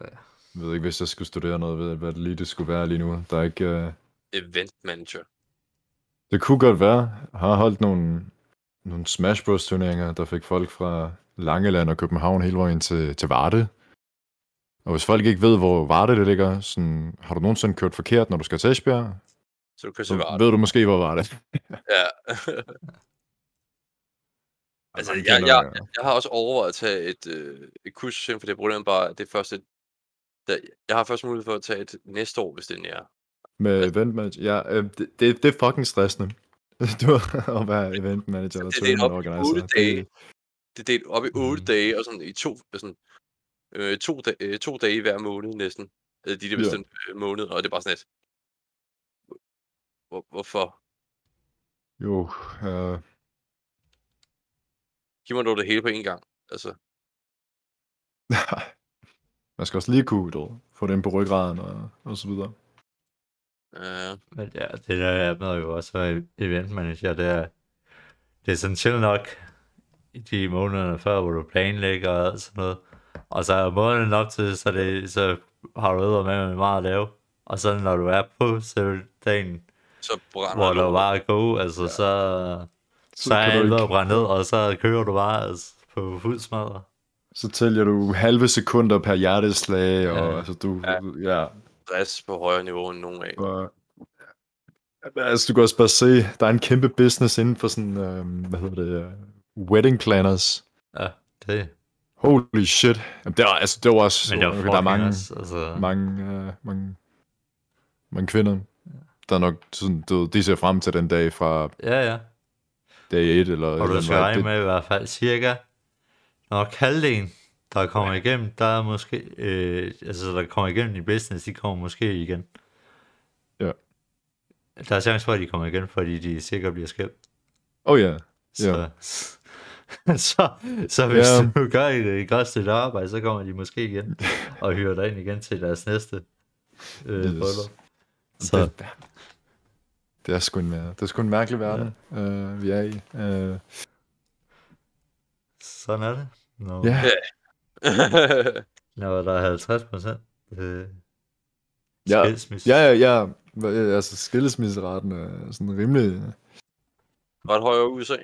Ja. Jeg ved ikke, hvis jeg skulle studere noget, ved, hvad det lige det skulle være lige nu. Der er ikke... Uh... Event manager. Det kunne godt være. Jeg har holdt nogle, nogle Smash Bros. turneringer, der fik folk fra Langeland og København hele vejen til, til Varde. Og hvis folk ikke ved, hvor Varde det ligger, sådan, har du nogensinde kørt forkert, når du skal til Esbjerg, Så du så se hvad ved du måske, hvor Varde. Ja. altså, jeg, jeg, det, jeg har også overvejet at tage et, øh, et kurs for det problem bare, det er først et, der, jeg har først mulighed for at tage et næste år, hvis det er. Med event manager. Ja, øh, det, det, det er fucking stressende. Du at være event manager eller Det er delt op i tournament organizer. otte dage. Det, Det er delt op i 8 Mhm. dage, og sådan i to, sådan, øh, to, da, øh, to dage hver måned næsten. Øh, de der Ja. bestemte øh, måneder, og det er bare sådan et, hvor, hvorfor? jo, øh, Giv mig dog det hele på en gang. Altså, man skal også lige kunne ved, få det ind på ryggraden og, og så videre. Øh, Men ja, det der er med jo også event manager, det er, det er sådan chill nok i de måneder før, hvor du planlægger og alt sådan noget. Og så er måneden op til, så, det, så har du øvet med, med meget at lave. Og så når du er på selve dagen, så brænder hvor du bare er go, altså ja. så, så, er ved ikke- at brænde ned, og så kører du bare altså, på fuld smadre. Så tæller du halve sekunder per hjerteslag, og Ja. altså du, Ja. ja, stress på højere niveau end nogen af. Og, altså, du kan også bare se, der er en kæmpe business inden for sådan, øh, hvad hedder det, øh, Wedding Planners. Ja, det. Holy shit. Jamen, det var, altså, det var også... Men det var okay, der er mange, også, altså, mange, uh, mange, mange kvinder, der nok sådan, du, ved, de ser frem til den dag fra Ja, ja. Dag 1, eller... Og du skal regne det- med i hvert fald cirka, når halvdelen, der kommer igennem, der er måske, øh, altså der kommer igennem i business, de kommer måske igen. Ja. Der er chance for, at de kommer igen, fordi de sikkert bliver skilt. Oh ja. Så, så, så hvis Ja. du gør et, et godt stykke arbejde, så kommer de måske igen og hyrer dig ind igen til deres næste øh, Yes. bryllup. Så Det, det, er sgu en, det er sgu en mærkelig verden, ja. uh, vi er i. Uh, sådan er det. Når, ja, når der er 50 procent øh, Ja. skilsmisse. ja, ja, ja. Altså, skilsmisseraten er sådan rimelig... Ret højere USA.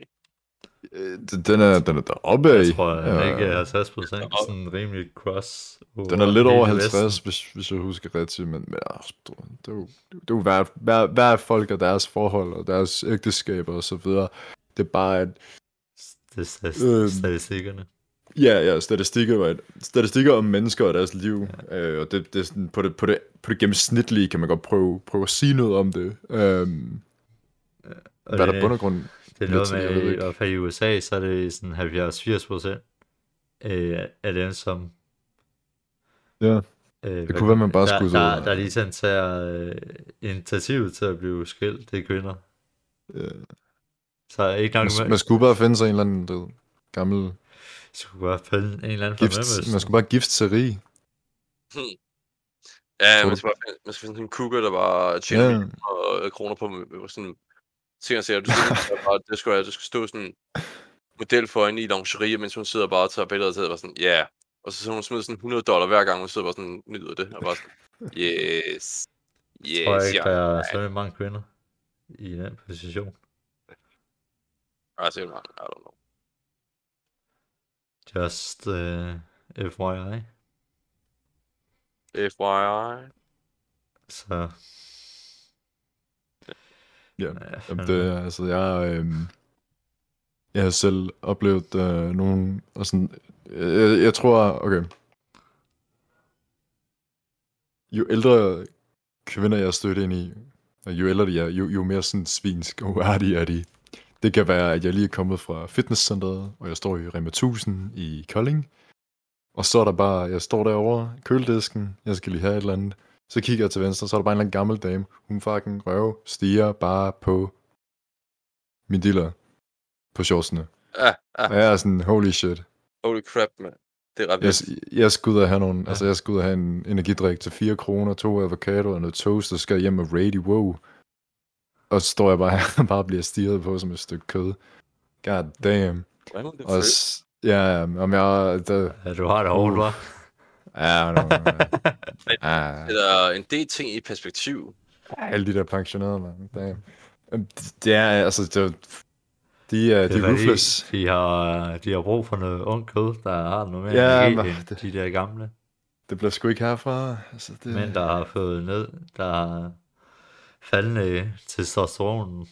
Øh, Den er, den er deroppe af. Jeg tror, at Ja. ja. ikke er 50 procent sådan rimelig cross. Den er lidt over hele 50, Vesten. hvis, hvis jeg husker rigtigt, men, men altså, det er jo, det er jo hver, hver, hver folk og deres forhold og deres ægteskaber og så videre. Det er bare, at Det er Øhm. statistikkerne. Ja, ja, statistikker, right? statistikker om mennesker og deres liv, ja. øh, og det, det er sådan, på, det, på, det, på det gennemsnitlige kan man godt prøve, prøve at sige noget om det. Øhm, Og hvad er der bund og grund? Det er noget med, i hvert fald i USA, så er det sådan 70-80 procent øh, af dem, som... Ja. Øh, Det kunne være, man bare der, skulle Der, så- der ligesom tager øh, initiativet til at blive skilt, det er kvinder. Øh, Så ikke nok man, med, man skulle bare finde sig en eller anden ved, gammel skulle bare finde en eller anden fra gift. Man skulle bare gifte sig rig. Ja, Tror man skal, bare, finde- man skal finde sådan en cougar, der bare tjener Ja. ja. af kroner på sådan ting og sager. Du skal bare, det skal, det skal stå sådan model for hende i lingerie, mens hun sidder bare og tager billeder til, og sådan, ja. Yeah. Og så, så hun smider sådan 100 dollar hver gang, hun sidder bare sådan nyder det, og bare sådan, yes. Yes, Jeg tror ikke, ja. der er så mange kvinder i den position. Ej, sikkert mange, I don't know. Just uh, FYI. FYI. Så... Ja, Ja, Jamen, det, er- altså, jeg, øh, jeg har selv oplevet øh, nogen, og sådan, jeg, jeg tror, okay, jo ældre kvinder, jeg er stødt ind i, og jo ældre de er, jo, jo mere sådan svinsk og uærdige er de. Det kan være, at jeg lige er kommet fra fitnesscenteret, og jeg står i Rema 1000 i Kolding, og så er der bare, jeg står derovre køledisken, jeg skal lige have et eller andet, så kigger jeg til venstre, så er der bare en eller anden gammel dame. Hun fucking røv stiger bare på min dealer på shortsene. Ja, ja. Og jeg er sådan, holy shit. Holy crap, man. Det er ret Jeg, jeg skal ud og have nogle, Ja. altså jeg skal ud og have en energidrik til 4 kroner, to avocado og noget toast, og så skal jeg hjem og raid wow. Og så står jeg bare her og bare bliver stirret på som et stykke kød. God damn. Hvordan må det Og føles? s- ja, ja, om jeg, der, Ja, du har det hårdt, Uh. hva'? Ja, no, ja, Det er en del ting i perspektiv. alle de der pensionerede, man. Damn. Øhm, det- Det er, altså, det, de er, de er ruthless. De har, de har brug for noget ung kød, der har noget mere Ja, energi men end det- de der gamle Det bliver sgu ikke herfra. Altså, det, mænd, der har fået ned, der har faldende testosteron.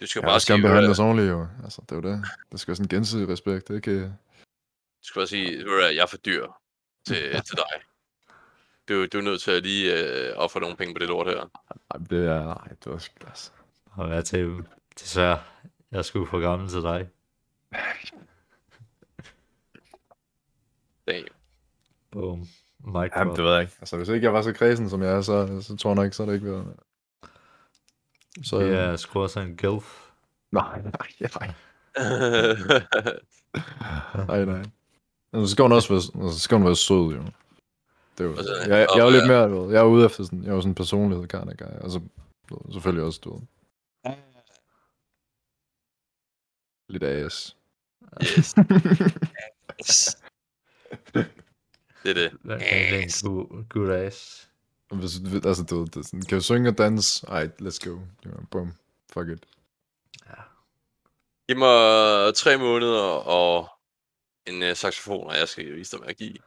Du skal Ja, bare skal sige, behandles ordentligt, jo. Altså, det er jo det. Der skal være sådan en gensidig respekt, ikke? du skal bare sige, hvad, jeg er for dyr til, til dig. Du, du er nødt til at lige øh, ofre nogle penge på det lort her. Ej, det er... Nej, det er sgu altså. Og jeg til, desværre, jeg skulle for gammel til dig. Damn. Boom. Mic Jamen, det ved jeg ikke. Altså, hvis ikke jeg var så kredsen, som jeg er, så, så tror jeg nok, så er det ikke været... Så, Det er sgu også en gilf. Nej, nej, nej. Nej, nej. Så skal hun også være, så skal hun være sød, jo. Det er jo, Altså, jeg, jeg, er lidt mere, du ved, jeg er ude efter sådan, jeg er jo sådan en personlighed, kind of guy. Altså, selvfølgelig også, du ved, lidt as. yes. yes. Det er det. Er en god, god ass? Hvis, altså, du ved, det er sådan, kan du synge og danse? Ej, let's go. You know, boom. Fuck it. Giv mig tre måneder og en uh, saxofon, og jeg skal vise dig magi.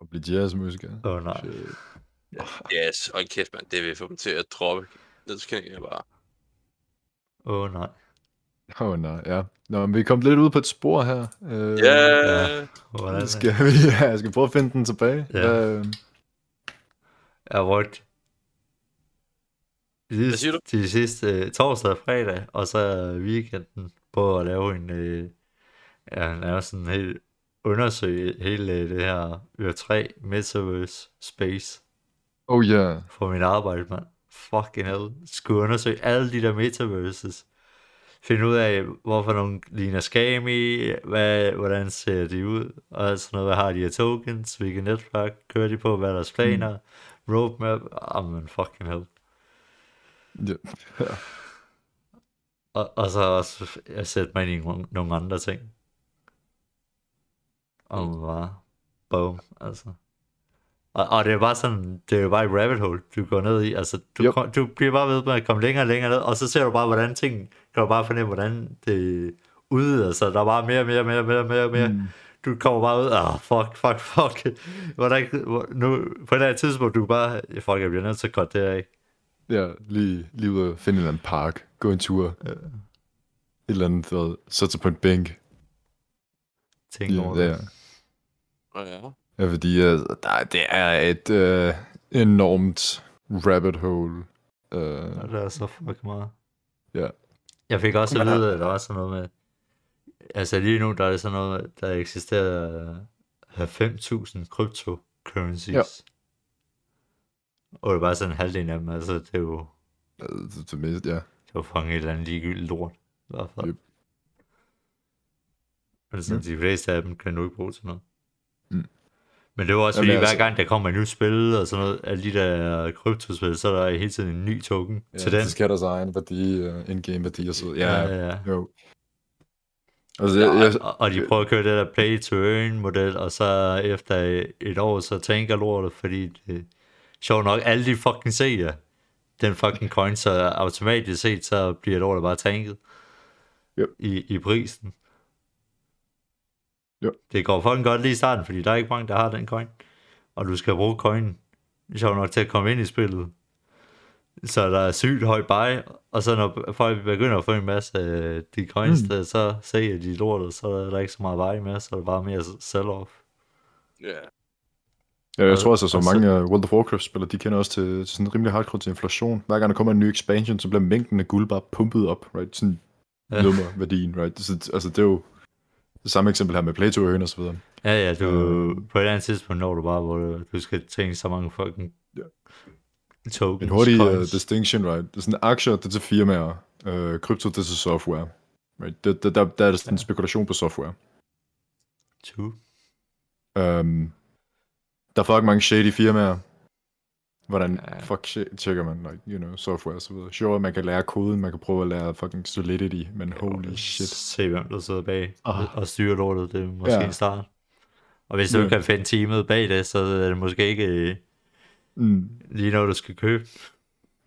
Og blive jazzmusiker. Åh oh, nej. Shit. Yes, og kæft mand, det vil få dem til at droppe ned til knæene bare. Åh oh, nej. Åh oh, nej, ja. Nå, men vi er kommet lidt ud på et spor her. Øh, Ja, Hvordan Skal vi, ja, jeg skal prøve at finde den tilbage. Ja. Øh, Jeg har brugt de, Hvad siger du? de sidste øh, torsdag og fredag, og så weekenden på at lave en, øh, ja, lave sådan helt undersøge hele øh, det her Ør3 Metaverse Space oh. Yeah. for mit arbejde, mand. Fucking hell. Skulle undersøge alle de der metaverses. Finde ud af, hvorfor nogle ligner Skami, hvad, hvordan ser de ud, og sådan noget, hvad har de af tokens, hvilke netværk kører de på, hvad er deres planer, mm. roadmap, amen fucking hell. Ja. Og, og så også jeg sætte mig ind i nogle, nogle andre ting. Og man bare, boom, altså. Og, og det er bare sådan, det er jo bare et rabbit hole, du går ned i. Altså, du, kom, du bliver bare ved med at komme længere og længere ned, og så ser du bare, hvordan ting, kan du bare fornemme, hvordan det udvider sig. Der er bare mere, mere, mere, mere, mere, mere. Mm. Du kommer bare ud, ah, fuck, fuck, fuck. Hvordan, hvor- nu, på et eller andet tidspunkt, du bare, fuck, jeg bliver nødt til at korte det af. Ja, lige, lige ud og finde en eller anden park, gå en tur. Ja. Et eller andet, ved, sætte sig på en bænk. Tænk Ja, over ja. det. ja. ja fordi uh, der, det er et uh, enormt rabbit hole. Uh, Og det er så fucking meget. ja. Jeg fik også at vide, at der var sådan noget med... Altså lige nu, der er det sådan noget, der eksisterer øh, 5.000 cryptocurrencies. Ja. Og det er bare sådan en halvdel af dem, altså det er jo, Altså, det mest, ja. det jo fucking et eller andet ligegyldigt lort. I hvert fald. Yep. Men sådan, de fleste af dem kan du ikke bruge til noget. Mm. Men det var også Jamen, fordi, hver altså- gang der kommer et nyt spil og sådan noget, alle de der kryptospil, så er der hele tiden en ny token ja til den. Det skal der sig egen værdi, uh, in-game værdi og så ja, ja, ja. ja. ja. Jo. Altså, jeg, jeg, Og, og de prøver at køre det der play to earn model, og så efter et år, så tænker lortet, fordi det, sjovt nok, alle de fucking ser den fucking coin, så automatisk set, så bliver lortet bare tanket Yep. i, i prisen. Jo. Det går fucking godt lige i starten, fordi der er ikke mange, der har den coin. Og du skal bruge coin, sjovt nok, til at komme ind i spillet. Så der er sygt høj buy, og så når folk begynder at få en masse af de coins, Mm. der, så sælger de lortet, så er der ikke så meget buy mere, så er der bare mere sell-off. Ja. Ja, jeg tror altså, så mange uh, World of Warcraft-spillere, de kender også til, til sådan rimelig hardcore til inflation. Hver gang der kommer en ny expansion, så bliver mængden af guld bare pumpet op, right? Sådan Ja. nummer værdien, right? Så, altså, det er jo det samme eksempel her med Play to Earn og så videre. Ja, ja, du, Øhm. på et eller andet tidspunkt når du bare, hvor du, du skal tænke så mange fucking Ja. tokens, En hurtig uh, distinction, right? Det er sådan, aktier, det er til firmaer. Uh, krypto, det er til software. Right? Det, det, der, der er det sådan en spekulation på software. True. Um, der er fucking mange shady firmaer. Hvordan Ja. fuck shit, tjekker man, like, you know, software og så videre. Sure, man kan lære koden, man kan prøve at lære fucking Solidity, men holy shit. Se, hvem der sidder bag Ah. og styrer lortet, det er måske Ja. en start. Og hvis du Ja. ikke kan finde teamet bag det, så er det måske ikke øh, Mm. lige noget, du skal købe.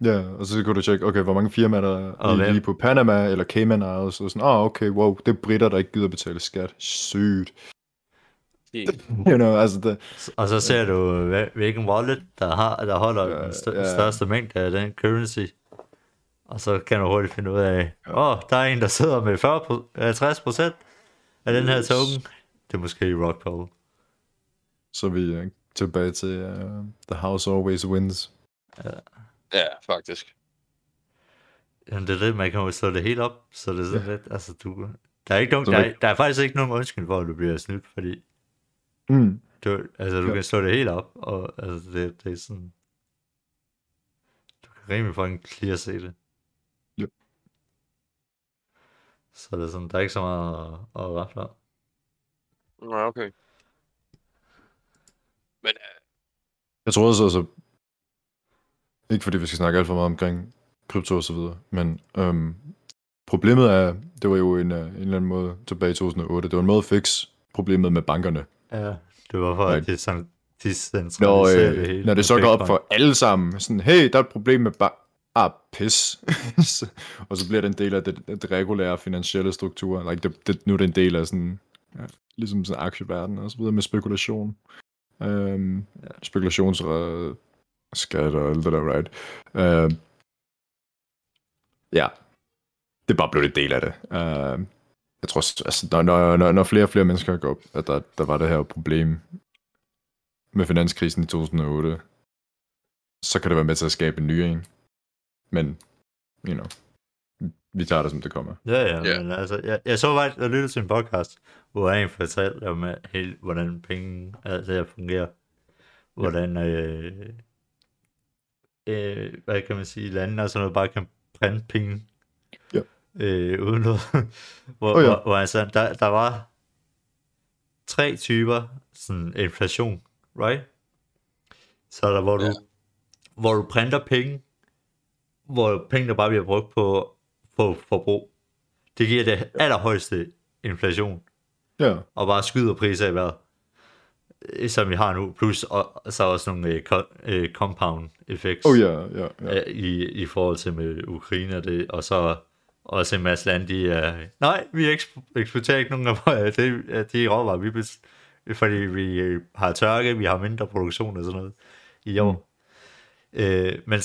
Ja, og så kan du tjekke, okay, hvor mange firmaer der Og er hvem? lige på Panama eller Cayman Islands, og sådan, åh, oh, okay, wow, det er britter, der ikke gider betale skat. Sygt. You know, altså det, Og så ser du, hvilken wallet, der, har, der holder Ja, den st- ja. største mængde af den currency. Og så kan du hurtigt finde ud af, åh, oh, der er en, der sidder med 40, pro- 50 procent af den her token. Det er måske Rock Paul. så er vi uh, tilbage til uh, The House Always Wins. Ja, faktisk. Jamen, det er det, man kan jo slå det helt op, så det er sådan lidt, altså du... Der er, ikke nogen, der, er, der er faktisk ikke nogen undskyld for, at du bliver snydt, fordi Mm. du, altså, du Ja. kan slå det helt op, og altså, det, det er sådan... Du kan rimelig fucking clear se det. Ja. Så det er sådan, der er ikke så meget at, at rafle om. Nej, okay. Men øh, Jeg tror også, altså, ikke fordi vi skal snakke alt for meget omkring krypto og så videre, men øhm, problemet er, det var jo en, øh, en eller anden måde tilbage i 2008, det var en måde at fikse problemet med bankerne. Ja, det var for, at det er sådan, de Når, centraliserer det øh, hele. når det så går op for alle sammen, sådan, hey, der er et problem med bank, ah, pis. Og så bliver det en del af det, det regulære finansielle struktur. Like, det, det, nu er det en del af sådan, ja, ligesom sådan aktieverden og så videre med spekulation. Øhm, ja. Spekulations øh, skat og alt det der, right? Øh, ja. det er bare blevet en del af det. Uh, jeg tror, altså, når, når, når, når flere og flere mennesker går op, at der, der var det her problem med finanskrisen i 2008, så kan det være med til at skabe en ny en. Men, you know, vi tager det, som det kommer. Ja, ja, Ja. men altså, jeg, jeg så faktisk, jeg lyttede til en podcast, hvor en fortalte om at helt, hvordan penge, altså det her fungerer. Hvordan, øh, øh, hvad kan man sige, landene og sådan noget bare kan printe penge. Øh, uden noget. hvor, Åh, ja. hvor, hvor altså, der, der var tre typer sådan inflation, right? Så er der, hvor du, Ja. hvor du printer penge, hvor pengene bare bliver brugt på, på forbrug. Det giver det allerhøjeste inflation, Ja, og bare skyder priser i vejret, øh, som vi har nu, plus og, så også nogle øh, co- øh, compound effects oh ja, ja, ja. øh, i, i forhold til med Ukraine og det, og så også en masse lande, de er, nej, vi eksp- eksporterer ikke nogen af det, af de råvarer, vi bes- fordi vi øh, har tørke, vi har mindre produktion og sådan noget i år. Mm. Øh, men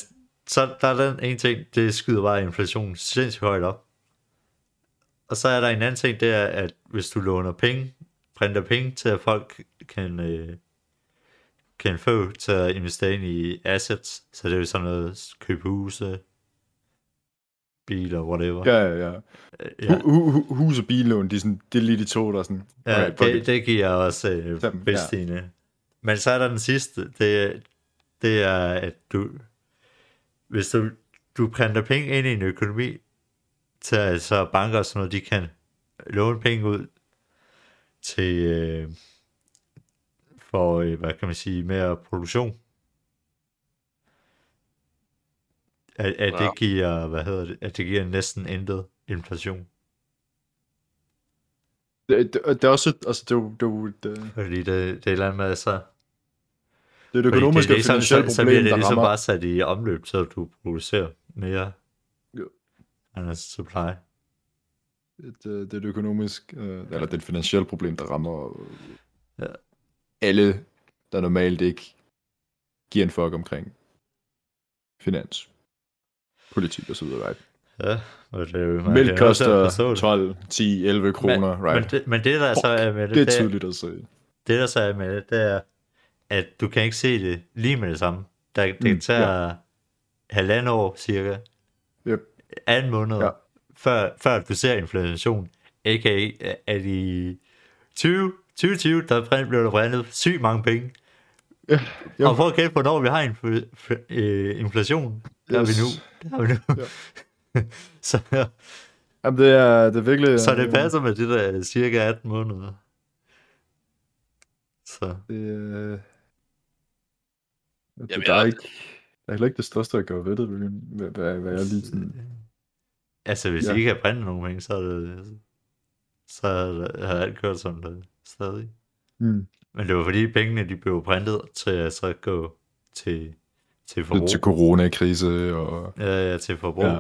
så der er den ene ting, det skyder bare inflationen sindssygt højt op. Og så er der en anden ting, det er, at hvis du låner penge, printer penge til, at folk kan, øh, kan få til at investere ind i assets, så det er jo sådan noget, købe huse, biler, whatever. Ja, ja, ja. ja. Hu, hu, hu, hus og billån, de er sådan, det er lige de to, der er sådan... Ja, okay, fuck det, det giver også øh, Dem, ja. Men så er der den sidste, det, det er, at du, hvis du, du printer penge ind i en økonomi, til at så banker og sådan noget, de kan låne penge ud til, øh, for, øh, hvad kan man sige, mere produktion. At, at Ja. det giver, hvad hedder det, at det giver næsten intet inflation. Det, det, det er også, altså, det er jo det, er jo et, øh, Fordi det, det er et eller andet med, så... det, er et økonomiske det, det, så, finansielle så, så bliver problem, det der ligesom rammer... bare sat i omløb, så du producerer mere Jo. end supply. et, øh, det er et økonomisk, øh, eller det er et finansielt problem, der rammer øh, Ja. alle, der normalt ikke giver en fuck omkring finans, politik og så videre, right? Ja, og det er jo... man Mælk koster forstå det. 12, 10, 11 kroner, men, right? men, det, men det der så er med det, det er tydeligt at se. det der så er med det, det er, at du kan ikke se det lige med det samme. Der, det Mm, tager ja. halvandet år cirka, Yep. 18 måneder, Ja. før, før du ser inflation, a.k.a. at i 20, 2020, der blev der brændet sygt mange penge. Ja, jo. Og for at gætte, hvornår vi har infl- f- øh, inflation, der er vi nu. Der er vi nu. så, Jamen, det er, det er virkelig... så det passer med det der cirka 18 måneder. Så Det, øh, det, Jamen, der er jeg- ikke... Der er heller ikke det største at gøre ved det, hvad, hvad, hvad, jeg lige sådan... Altså, hvis Ja. ja. I ikke har brændt nogen penge, så er det, så har alt kørt som det stadig. Mm. Men det var fordi pengene, de blev printet til at så gå til, til forbrug. Til coronakrise og... Ja, ja, til forbrug. Ja.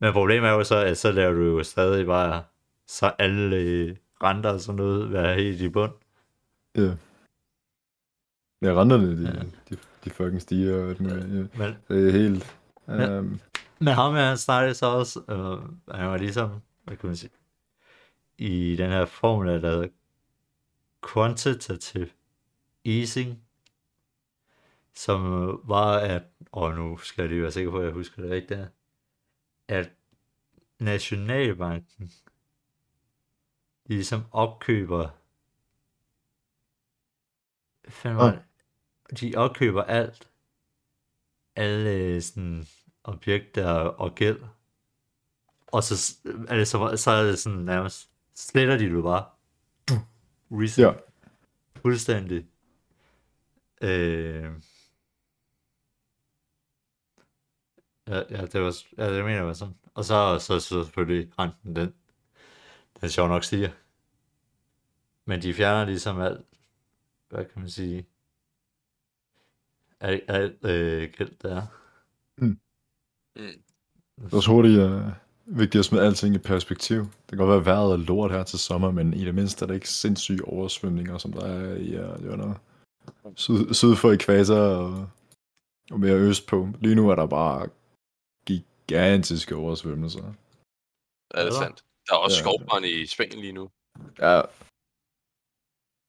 Men problemet er jo så, at så laver du jo stadig bare så alle renter og sådan noget være helt i bund. Ja. Ja, renterne, de, Ja. de, de fucking stiger og alt muligt. Ja. Men, Det er helt... Ja. Um, men ham her, han startede så også, øh, han var ligesom, hvad kan man sige, i den her formel, der hedder quantitative easing, som øh, var at, og nu skal jeg lige være sikker på, at jeg husker det rigtigt at Nationalbanken ligesom opkøber det? de opkøber alt alle sådan objekter og gæld og så s- er det så, så er det sådan nærmest sletter de det bare Reset ja. fuldstændig øh, ja, ja, det var, ja, det mener jeg var sådan. Og så, så, så selvfølgelig renten, den, den sjov nok stiger. Men de fjerner ligesom alt, hvad kan man sige, alt, alt øh, gæld der er. Mm. Mm. Det er også hurtigt uh, vigtigt at smide alting i perspektiv. Det kan godt være, at vejret er lort her til sommer, men i det mindste er der ikke sindssyge oversvømninger, som der er i det var noget, syd, syd for ekvator og, og mere øst på. Lige nu er der bare gigantiske oversvømmelser. er det der? sandt. Der er også Ja. skovbrand i Spanien lige nu. Ja.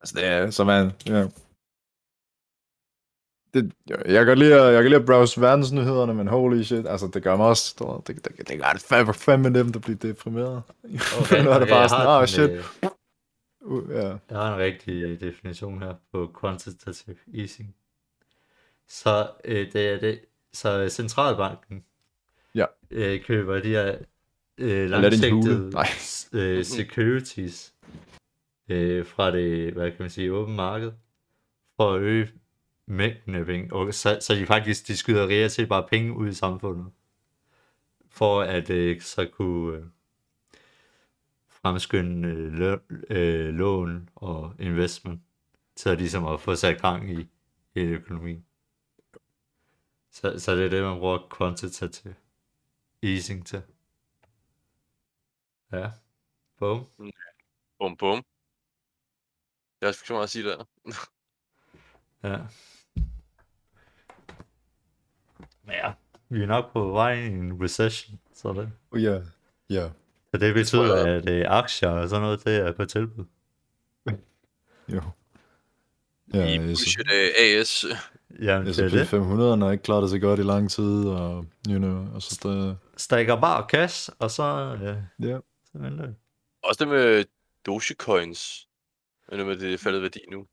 Altså, det er, så man, ja. Det, jeg, kan lide, jeg kan lide at browse verdensnyhederne, men holy shit, altså det gør mig også, ved, det, det, det gør det fandme, fandme nemt at blive deprimeret. Okay, nu er det bare sådan, åh den, shit, øh, uh, ja. Jeg har en rigtig definition her på quantitative easing. Så øh, det er det. Så centralbanken Ja. øh, køber de her øh, langsigtede øh, securities øh, fra det, hvad kan man sige, åbne marked, for at øge mængden af penge, og så, så de faktisk de skyder reelt set bare penge ud i samfundet, for at øh, så kunne øh, fremskynde øh, lø, øh, lån og investment, til at ligesom at få sat gang i hele økonomien. Så, så det er det, man bruger quantitative easing til. Ja. Bum. Bum, bum. Jeg har sgu så meget at sige der. Ja. Men ja, vi er nok på vej i en recession, så det. Oh, ja, ja, Så det betyder, jeg- at øh, aktier og sådan noget, det er på tilbud. jo. Ja, I jeg, bullshit uh, AS. Jamen, det er det. 500 har ikke klaret det så godt i lang tid, og, you know, og så der, Stikker bare cash, og så, øh, ja. så venter vi. Også det med Dogecoins. Men med det er faldet værdi nu.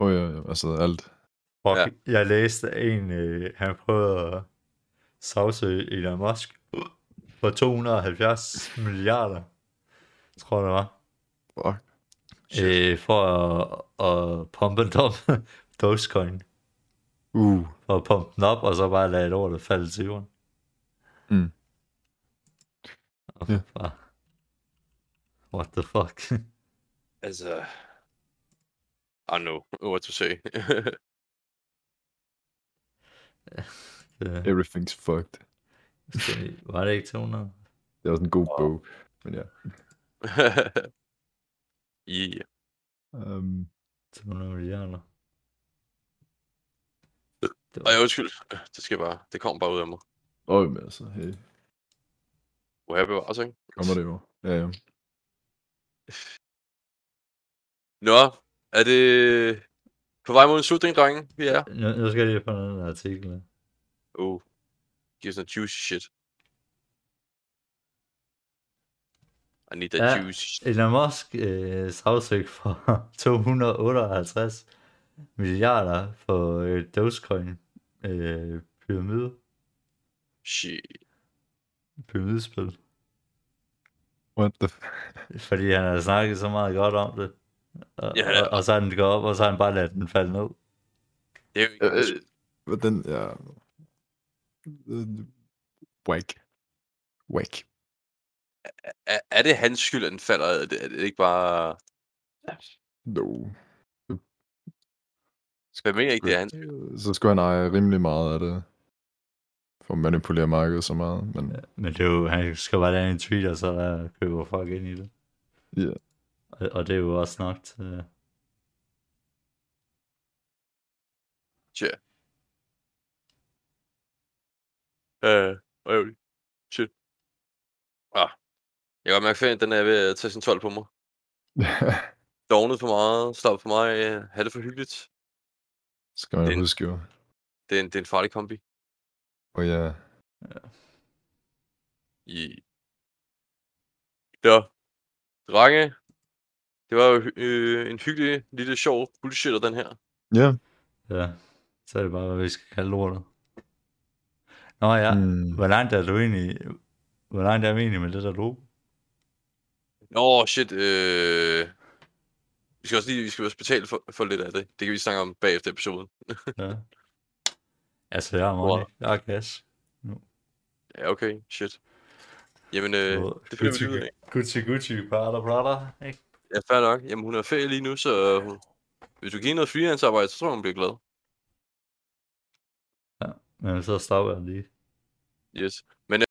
Oh, ja, altså alt. Fuck, Ja. jeg læste en, øh, han prøvede at sagsøge Elon Musk for 270 milliarder, tror jeg det var. Fuck. Øh, for at, at pumpe en dom Dogecoin. Uh, For at pumpe den op, og så bare lade lortet falde til jorden. Mm. Og Ja. what the fuck? Altså... I don't know what to say. det, everything's fucked. det, var det ikke 200? Det er også en god bog, men ja. yeah. Um, 200 milliarder. Det Ej, undskyld. Det skal bare... Det kom bare ud af mig. Åh, men altså, hey, Hvor jeg bevares, ikke? kommer det jo. Ja, ja. Nå, er det på vej mod en slutning, drenge? Vi er. Nu, nu skal jeg lige få den artikel. her. Oh. Giv os noget juicy shit. I need that Ja. juicy shit. Elon Musk øh, sagsøgt for 258 milliarder for øh, Dogecoin øh, pyramide, Shit. pyramidespil. What the f- Fordi han har snakket så meget godt om det. Og, Ja, ja, og, og så er den gået op, og så har han bare ladet den falde ned. Det er jo Øh, ikke... øh, Hvordan, ja... Øh, Whack. Whack. Er, er det hans skyld, at den falder? Er det, er det ikke bare... No. Jeg mener ikke, det er hans skyld. Øh, Så skulle han eje rimelig meget af det. For at manipulere markedet så meget, men Men det er jo, han skal bare lave en tweet, og så der køber folk ind i det. ja. Og, og det er jo også nok til... Tja. Øh, øh, shit. Ah. Jeg kan godt mærke, at den er ved at tage sin 12 på mig. Dognet for meget, slappet for mig, øh, have det for hyggeligt. Skal man Den- huske jo. Det er en, det er en farlig kombi. Og ja, I... Ja. Drenge. Det var jo øh, en hyggelig lille sjov bullshitter, den her. ja. Ja, så er det bare, hvad vi skal kalde lortet. Nå ja. Mm. hvor langt er du egentlig... Hvor langt er vi egentlig med det der logo? Nå, shit. Øh... Vi skal også lige vi skal også betale for, for lidt af det. Det kan vi snakke om bagefter episoden. Ja. Altså, jeg har money. Jeg har cash. Ja, okay. Shit. Jamen, øh, det finder vi Gucci, lige ud af. Gucci, Gucci, Prada, Prada, ikke? Ja, fair nok. Jamen, hun er ferie lige nu, så hun... hvis du giver noget freelance-arbejde, så tror jeg, hun bliver glad. Men så stopper jeg lige. Yes.